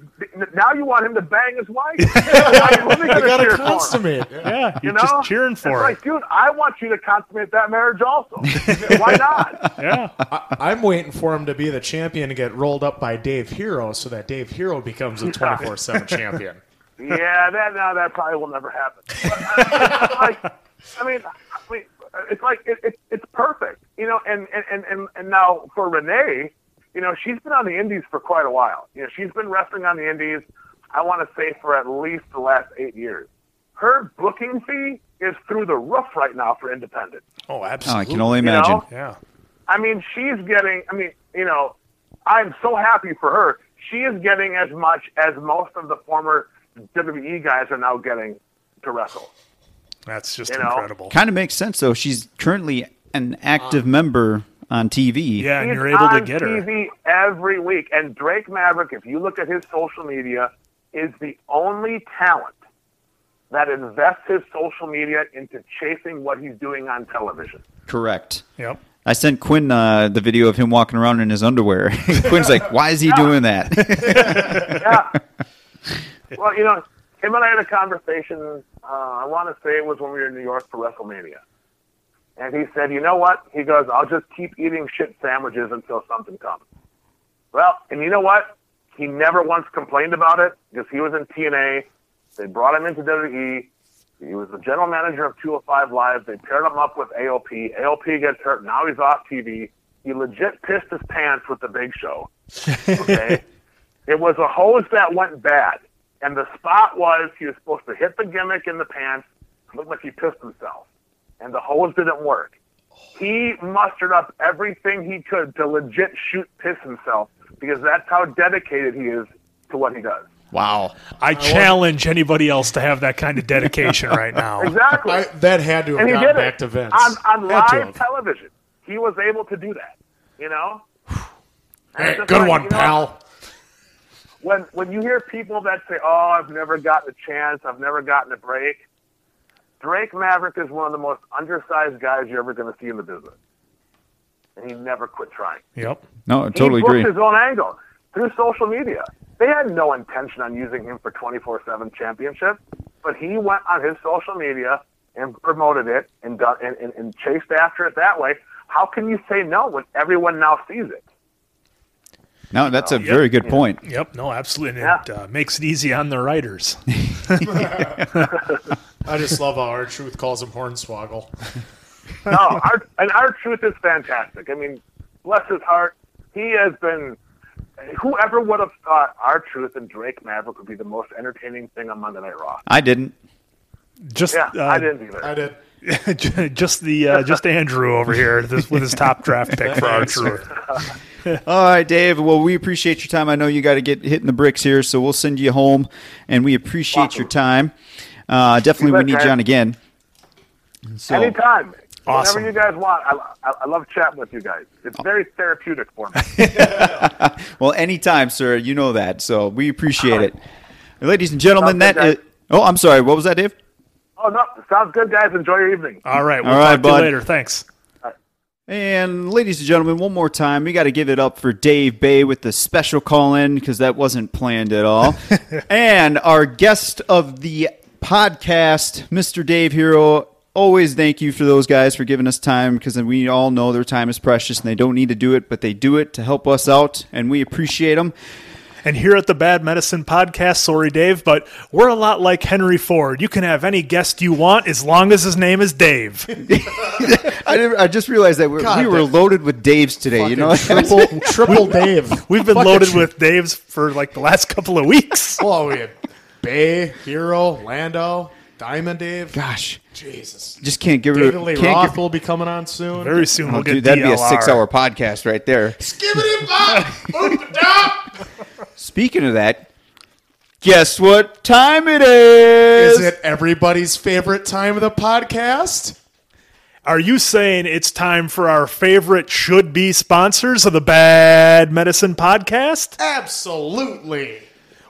[SPEAKER 11] now you want him to bang his wife. Now you're
[SPEAKER 8] I
[SPEAKER 11] gonna
[SPEAKER 8] gotta
[SPEAKER 11] cheer for him.
[SPEAKER 7] consummate. Yeah,
[SPEAKER 11] You
[SPEAKER 7] you're
[SPEAKER 11] know,
[SPEAKER 7] just cheering for
[SPEAKER 11] it's
[SPEAKER 7] it.
[SPEAKER 11] like, dude, I want you to consummate that marriage also. Why not?
[SPEAKER 7] Yeah.
[SPEAKER 8] I, I'm waiting for him to be the champion and get rolled up by Dave Hero so that Dave Hero becomes a 24 7 champion.
[SPEAKER 11] yeah, that no, that probably will never happen. But, uh, I, like, I mean, I mean, it's like it, it, it's perfect, you know. And, and and and now for Renee, you know, she's been on the Indies for quite a while. You know, she's been wrestling on the Indies. I want to say for at least the last eight years. Her booking fee is through the roof right now for independent.
[SPEAKER 7] Oh,
[SPEAKER 9] Oh,
[SPEAKER 7] absolutely.
[SPEAKER 9] I can only
[SPEAKER 11] You know?
[SPEAKER 9] imagine.
[SPEAKER 7] Yeah.
[SPEAKER 11] I mean, she's getting. I mean, you know, I'm so happy for her. She is getting as much as most of the former WWE guys are now getting to wrestle.
[SPEAKER 7] That's just
[SPEAKER 11] You know?
[SPEAKER 7] incredible.
[SPEAKER 9] Kind of makes sense though. She's currently an active uh, member on TV.
[SPEAKER 7] Yeah, and
[SPEAKER 11] He's
[SPEAKER 7] you're able to
[SPEAKER 11] on
[SPEAKER 7] get her.
[SPEAKER 11] TV every week. And Drake Maverick, if you look at his social media, is the only talent that invests his social media into chasing what he's doing on television.
[SPEAKER 9] Correct.
[SPEAKER 7] Yep.
[SPEAKER 9] I sent Quinn uh, the video of him walking around in his underwear. Quinn's like, "Why is he doing that?"
[SPEAKER 11] yeah. Well, you know, him and I had a conversation. Uh, I want to say it was when we were in New York for WrestleMania, and he said, "You know what?" He goes, "I'll just keep eating shit sandwiches until something comes." Well, and you know what? He never once complained about it because he was in TNA. They brought him into WWE. He was the general manager of 205 Live. They paired him up with AOP. AOP gets hurt. Now he's off TV. He legit pissed his pants with the Big Show. Okay. It was a hose that went bad. And the spot was he was supposed to hit the gimmick in the pants. It looked like he pissed himself. And the hose didn't work. He mustered up everything he could to legit shoot piss himself because that's how dedicated he is to what he does.
[SPEAKER 9] wow.
[SPEAKER 7] I uh, challenge anybody else to have that kind of dedication right now.
[SPEAKER 11] Exactly.
[SPEAKER 8] I, that had to have
[SPEAKER 11] and he
[SPEAKER 8] gone
[SPEAKER 11] did
[SPEAKER 8] back
[SPEAKER 11] it
[SPEAKER 8] to Vince.
[SPEAKER 11] on, on live television. He was able to do that. You know.
[SPEAKER 8] Hey, good
[SPEAKER 11] like,
[SPEAKER 8] one,
[SPEAKER 11] you know,
[SPEAKER 8] pal.
[SPEAKER 11] when when you hear people that say, "Oh, I've never gotten a chance, I've never gotten a break," Drake Maverick is one of the most undersized guys you're ever going to see in the business, and he never quit trying.
[SPEAKER 7] Yep.
[SPEAKER 9] No, I totally
[SPEAKER 11] he booked
[SPEAKER 9] agree.
[SPEAKER 11] his own angle through social media. They had no intention on using him for 24/7 championship, but he went on his social media and promoted it and done and, and, and chased after it that way, how can you say no when everyone now sees it?
[SPEAKER 9] No, that's a
[SPEAKER 7] Yep.
[SPEAKER 9] very good point.
[SPEAKER 7] Yep, no, absolutely. And it uh, makes it easy on the writers.
[SPEAKER 8] I just love how R Truth calls him Hornswoggle.
[SPEAKER 11] no, our, and R Truth is fantastic. I mean, bless his heart, he has been. Whoever would have thought R Truth and Drake Maverick would be the most entertaining thing on Monday Night Raw?
[SPEAKER 9] I didn't.
[SPEAKER 7] Just
[SPEAKER 11] yeah,
[SPEAKER 7] uh,
[SPEAKER 11] I didn't either.
[SPEAKER 8] I did.
[SPEAKER 7] just the uh, just Andrew over here this, with his top draft pick for R Truth.
[SPEAKER 9] All right, Dave. Well, we appreciate your time. I know you got to get hitting the bricks here, so we'll send you home, and we appreciate your time. Uh, definitely,
[SPEAKER 11] You
[SPEAKER 9] we
[SPEAKER 11] bet,
[SPEAKER 9] need you on again. So,
[SPEAKER 11] Anytime.
[SPEAKER 9] Awesome.
[SPEAKER 11] Whenever you guys want. I, I, I love chatting with you guys. It's very therapeutic for me.
[SPEAKER 9] well, anytime, sir. You know that, so we appreciate it. Ladies and gentlemen,
[SPEAKER 11] Sounds
[SPEAKER 9] that
[SPEAKER 11] good,
[SPEAKER 9] is. Oh, I'm sorry. What was that, Dave?
[SPEAKER 11] oh, no. Sounds good, guys. Enjoy your evening.
[SPEAKER 7] All right, we'll
[SPEAKER 9] All right,
[SPEAKER 7] talk to you
[SPEAKER 9] bud.
[SPEAKER 7] later. Thanks.
[SPEAKER 9] And ladies and gentlemen, one more time, we got to give it up for Dave Bay with the special call in because that wasn't planned at all. and our guest of the podcast, Mr. Dave Hero. Always thank you for those guys for giving us time because we all know their time is precious and they don't need to do it, but they do it to help us out, and we appreciate them.
[SPEAKER 7] And here at the Bad Medicine Podcast, sorry, Dave, but we're a lot like Henry Ford. You can have any guest you want as long as his name is Dave.
[SPEAKER 9] I, didn't- I just realized that we're,
[SPEAKER 8] God,
[SPEAKER 9] we were loaded with Daves today. You know,
[SPEAKER 8] triple triple Dave.
[SPEAKER 7] We've been
[SPEAKER 8] Fucking
[SPEAKER 7] loaded
[SPEAKER 8] tri-
[SPEAKER 7] with Daves for like the last couple of weeks.
[SPEAKER 8] Oh, we had Bay, Hero, Lando, Diamond Dave.
[SPEAKER 9] Gosh,
[SPEAKER 8] Jesus.
[SPEAKER 9] just can't give
[SPEAKER 8] David
[SPEAKER 9] her.
[SPEAKER 8] Lee
[SPEAKER 9] Can't
[SPEAKER 8] Roth
[SPEAKER 9] give,
[SPEAKER 8] will be coming on soon.
[SPEAKER 7] Very soon
[SPEAKER 9] oh,
[SPEAKER 7] we'll get
[SPEAKER 9] dude, that'd be a six-hour podcast right there.
[SPEAKER 8] Skibbity bop, boop dop.
[SPEAKER 9] Speaking of that, guess what time it is?
[SPEAKER 8] Is it everybody's favorite time of the podcast?
[SPEAKER 7] Are you saying it's time for our favorite should be sponsors of the Bad Medicine Podcast?
[SPEAKER 8] Absolutely.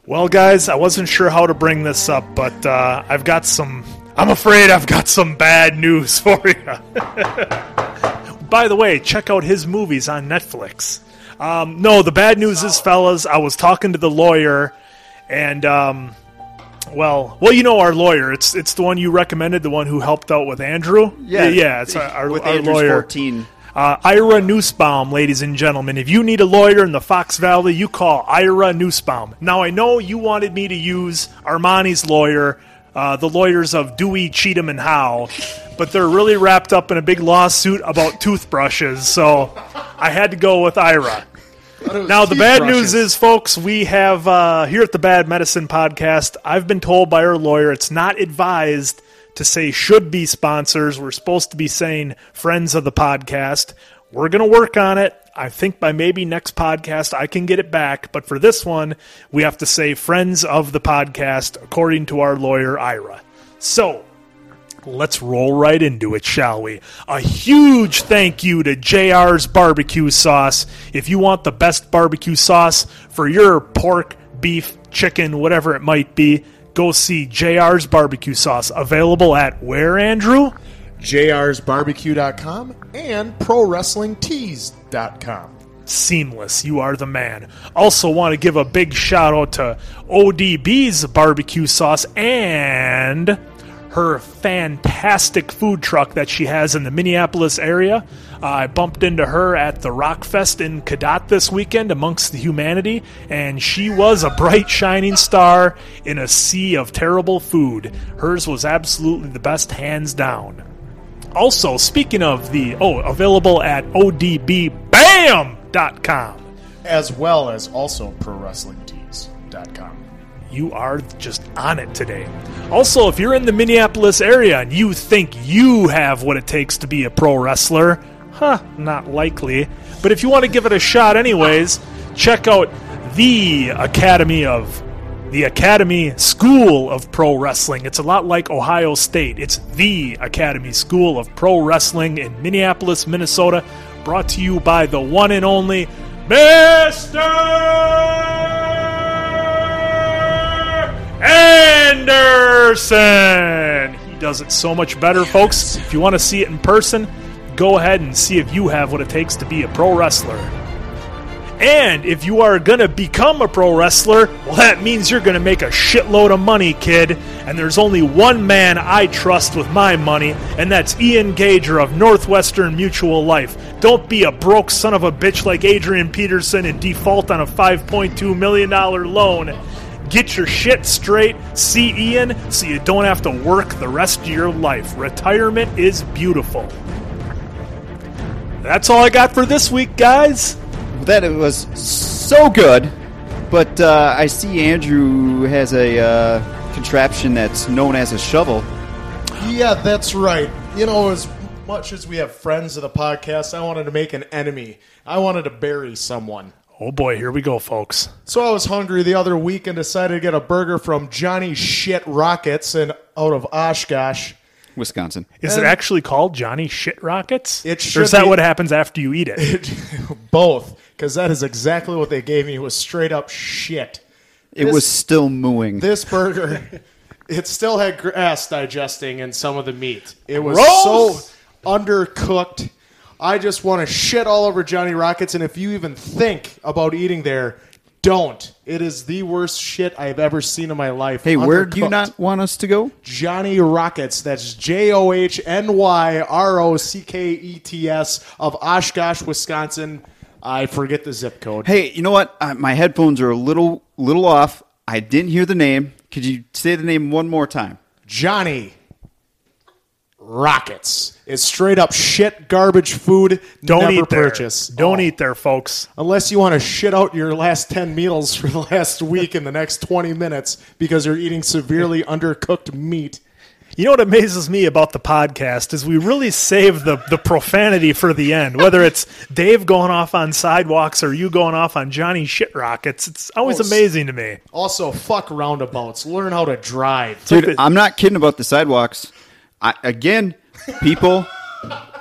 [SPEAKER 7] Well, guys, I wasn't sure how to bring this up, but uh, I've got some. I'm afraid I've got some bad news for you. By the way, check out his movies on Netflix. Um, no, the bad news is, fellas, I was talking to the lawyer, and um, well, well, you know our lawyer. It's it's the one you recommended, the one who helped out with Andrew.
[SPEAKER 9] Yeah,
[SPEAKER 7] yeah, it's our, our,
[SPEAKER 9] with
[SPEAKER 7] our
[SPEAKER 9] Andrews
[SPEAKER 7] lawyer.
[SPEAKER 9] 14.
[SPEAKER 7] Uh, Ira Nussbaum, ladies and gentlemen. If you need a lawyer in the Fox Valley, you call Ira Nussbaum. Now, I know you wanted me to use Armani's lawyer, uh, the lawyers of Dewey, Cheatham, and Howe, but they're really wrapped up in a big lawsuit about toothbrushes, so I had to go with Ira. Now, the bad news is, folks, we have uh, here at the Bad Medicine Podcast, I've been told by our lawyer it's not advised to say should be sponsors. We're supposed to be saying friends of the podcast. We're going to work on it. I think by maybe next podcast I can get it back. But for this one, we have to say friends of the podcast, according to our lawyer, Ira. So, Let's roll right into it, shall we? A huge thank you to JR's Barbecue Sauce. If you want the best barbecue sauce for your pork, beef, chicken, whatever it might be, go see JR's Barbecue Sauce. Available at where, Andrew?
[SPEAKER 8] jrsbarbecue.com and prowrestlingtees.com.
[SPEAKER 7] Seamless. You are the man. Also, want to give a big shout out to ODB's barbecue sauce and her fantastic food truck that she has in the Minneapolis area. Uh, I bumped into her at the Rockfest in Cadott this weekend amongst the humanity, and she was a bright, shining star in a sea of terrible food. Hers was absolutely the best, hands down. Also, speaking of the, oh, available at odbbam.com.
[SPEAKER 8] As well as also prowrestlingtees.com.
[SPEAKER 7] You are just on it today. Also, if you're in the Minneapolis area and you think you have what it takes to be a pro wrestler, huh, not likely. But if you want to give it a shot anyways, check out the Academy of the Academy School of Pro Wrestling. It's a lot like Ohio State. It's the Academy School of Pro Wrestling in Minneapolis, Minnesota, brought to you by the one and only Mr. Anderson. He does it so much better, folks. If you want to see it in person, go ahead and see if you have what it takes to be a pro wrestler. And if you are going to become a pro wrestler, well, that means you're going to make a shitload of money, kid. And there's only one man I trust with my money, and that's Ian Gager of Northwestern Mutual Life. Don't be a broke son of a bitch like Adrian Peterson and default on a $5.2 million loan. Get your shit straight, see Ian, so you don't have to work the rest of your life. Retirement is beautiful. That's all I got for this week, guys.
[SPEAKER 9] That it was so good, but uh, I see Andrew has a uh, contraption that's known as a shovel.
[SPEAKER 8] Yeah, that's right. You know, as much as we have friends of the podcast, I wanted to make an enemy. I wanted to bury someone.
[SPEAKER 7] Oh boy, here we go, folks.
[SPEAKER 8] So I was hungry the other week and decided to get a burger from Johnny Shit Rockets and out of Oshkosh.
[SPEAKER 9] Wisconsin.
[SPEAKER 7] Is it actually called Johnny Shit Rockets?
[SPEAKER 8] It
[SPEAKER 7] or
[SPEAKER 8] should
[SPEAKER 7] is that
[SPEAKER 8] be-
[SPEAKER 7] what happens after you eat it?
[SPEAKER 8] Both, because that is exactly what they gave me. It was straight up shit.
[SPEAKER 9] It
[SPEAKER 8] This-
[SPEAKER 9] was still mooing.
[SPEAKER 8] This burger, it still had grass digesting in some of the meat. It was
[SPEAKER 7] Gross!
[SPEAKER 8] so undercooked. I just want to shit all over Johnny Rockets, and if you even think about eating there, don't. It is the worst shit I've ever seen in my life.
[SPEAKER 9] hey, where do you not want us to go?
[SPEAKER 8] Johnny Rockets. That's J O H N Y R O C K E T S of Oshkosh, Wisconsin. I forget the zip code.
[SPEAKER 9] Hey, you know what? Uh, my headphones are a little little off. I didn't hear the name. Could you say the name one more time?
[SPEAKER 8] Johnny Rockets is straight up shit garbage food.
[SPEAKER 7] Don't
[SPEAKER 8] never
[SPEAKER 7] eat there.
[SPEAKER 8] purchase.
[SPEAKER 7] Don't
[SPEAKER 8] Oh.
[SPEAKER 7] eat there, folks.
[SPEAKER 8] Unless you want to shit out your last 10 meals for the last week in the next 20 minutes because you're eating severely undercooked meat.
[SPEAKER 7] You know what amazes me about the podcast is we really save the, the profanity for the end. Whether it's Dave going off on sidewalks or you going off on Johnny Shit Rockets, it's always
[SPEAKER 8] Oh,
[SPEAKER 7] amazing to me.
[SPEAKER 8] Also, fuck roundabouts. Learn how to drive.
[SPEAKER 9] Dude, I'm not kidding about the sidewalks. I, again, people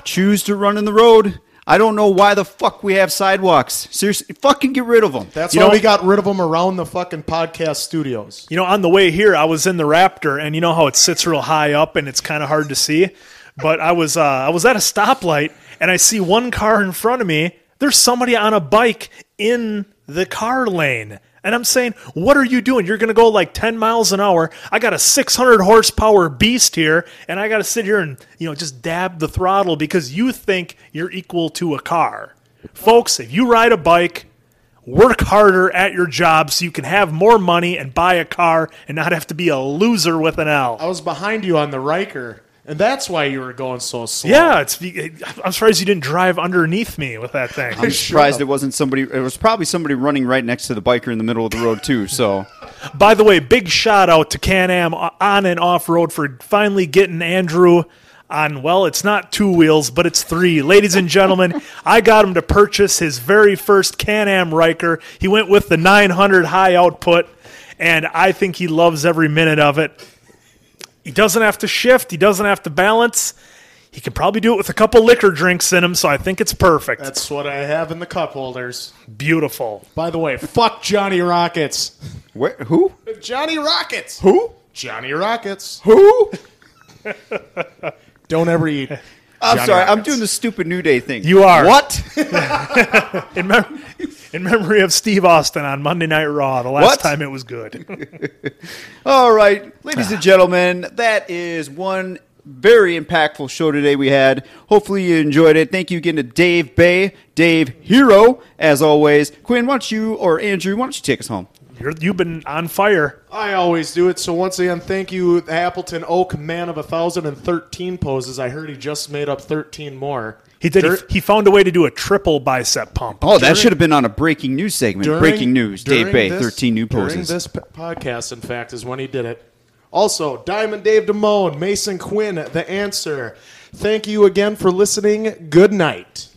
[SPEAKER 9] choose to run in the road. I don't know why the fuck we have sidewalks. Seriously, fucking get rid of them.
[SPEAKER 8] That's
[SPEAKER 7] You
[SPEAKER 8] why
[SPEAKER 7] know-
[SPEAKER 8] we got rid of them around the fucking podcast studios.
[SPEAKER 7] You know, on the way here, I was in the Raptor, and you know how it sits real high up and it's kind of hard to see. But I was uh, I was at a stoplight, and I see one car in front of me. There's somebody on a bike in the car lane. And I'm saying, what are you doing? You're going to go like 10 miles an hour. I got a 600 horsepower beast here, and I got to sit here and, you know, just dab the throttle because you think you're equal to a car. Folks, if you ride a bike, work harder at your job so you can have more money and buy a car and not have to be a loser with an L.
[SPEAKER 8] I was behind you on the Ryker, and that's why you were going so slow.
[SPEAKER 7] Yeah, it's. I'm surprised you didn't drive underneath me with that thing.
[SPEAKER 9] I'm surprised it wasn't somebody. It was probably somebody running right next to the biker in the middle of the road too. So
[SPEAKER 7] By the way, big shout out to Can Am on and off road for finally getting Andrew on. Well, it's not two wheels, but it's three. Ladies and gentlemen, I got him to purchase his very first Can Am Ryker. He went with the 900 high output, and I think he loves every minute of it. He doesn't have to shift. He doesn't have to balance. He could probably do it with a couple liquor drinks in him, so I think it's perfect.
[SPEAKER 8] That's what I have in the cup holders.
[SPEAKER 7] Beautiful.
[SPEAKER 8] By the way, fuck Johnny Rockets.
[SPEAKER 9] where? Who?
[SPEAKER 8] Johnny Rockets.
[SPEAKER 9] Who?
[SPEAKER 8] Johnny Rockets.
[SPEAKER 9] Who?
[SPEAKER 8] Don't ever eat.
[SPEAKER 9] I'm
[SPEAKER 8] Johnny
[SPEAKER 9] sorry. I'm doing the stupid New Day thing.
[SPEAKER 7] You are.
[SPEAKER 9] what?
[SPEAKER 7] in, mem- in memory of Steve Austin on Monday Night Raw, the last
[SPEAKER 9] What?
[SPEAKER 7] time it was good.
[SPEAKER 9] All right, ladies and ah. gentlemen, that is one very impactful show today we had. Hopefully you enjoyed it. Thank you again to Dave Bay, Dave Hero, as always. Quinn, why don't you or Andrew, why don't you take us home?
[SPEAKER 7] You're, you've been on fire.
[SPEAKER 8] I always do it. So once again, thank you, the Appleton Oak Man of a 1,013 poses. I heard he just made up 13 more.
[SPEAKER 7] He did.
[SPEAKER 8] Dur-
[SPEAKER 7] he, he found a way to do a triple bicep pump.
[SPEAKER 9] Oh, that should have been on a breaking news segment.
[SPEAKER 8] During-
[SPEAKER 9] breaking news. Dave
[SPEAKER 8] during
[SPEAKER 9] Bay,
[SPEAKER 8] this-
[SPEAKER 9] 13 new
[SPEAKER 8] During
[SPEAKER 9] poses.
[SPEAKER 8] this p- podcast, in fact, is when he did it. Also, Diamond Dave Damone, Mason Quinn, The Answer. Thank you again for listening. Good night.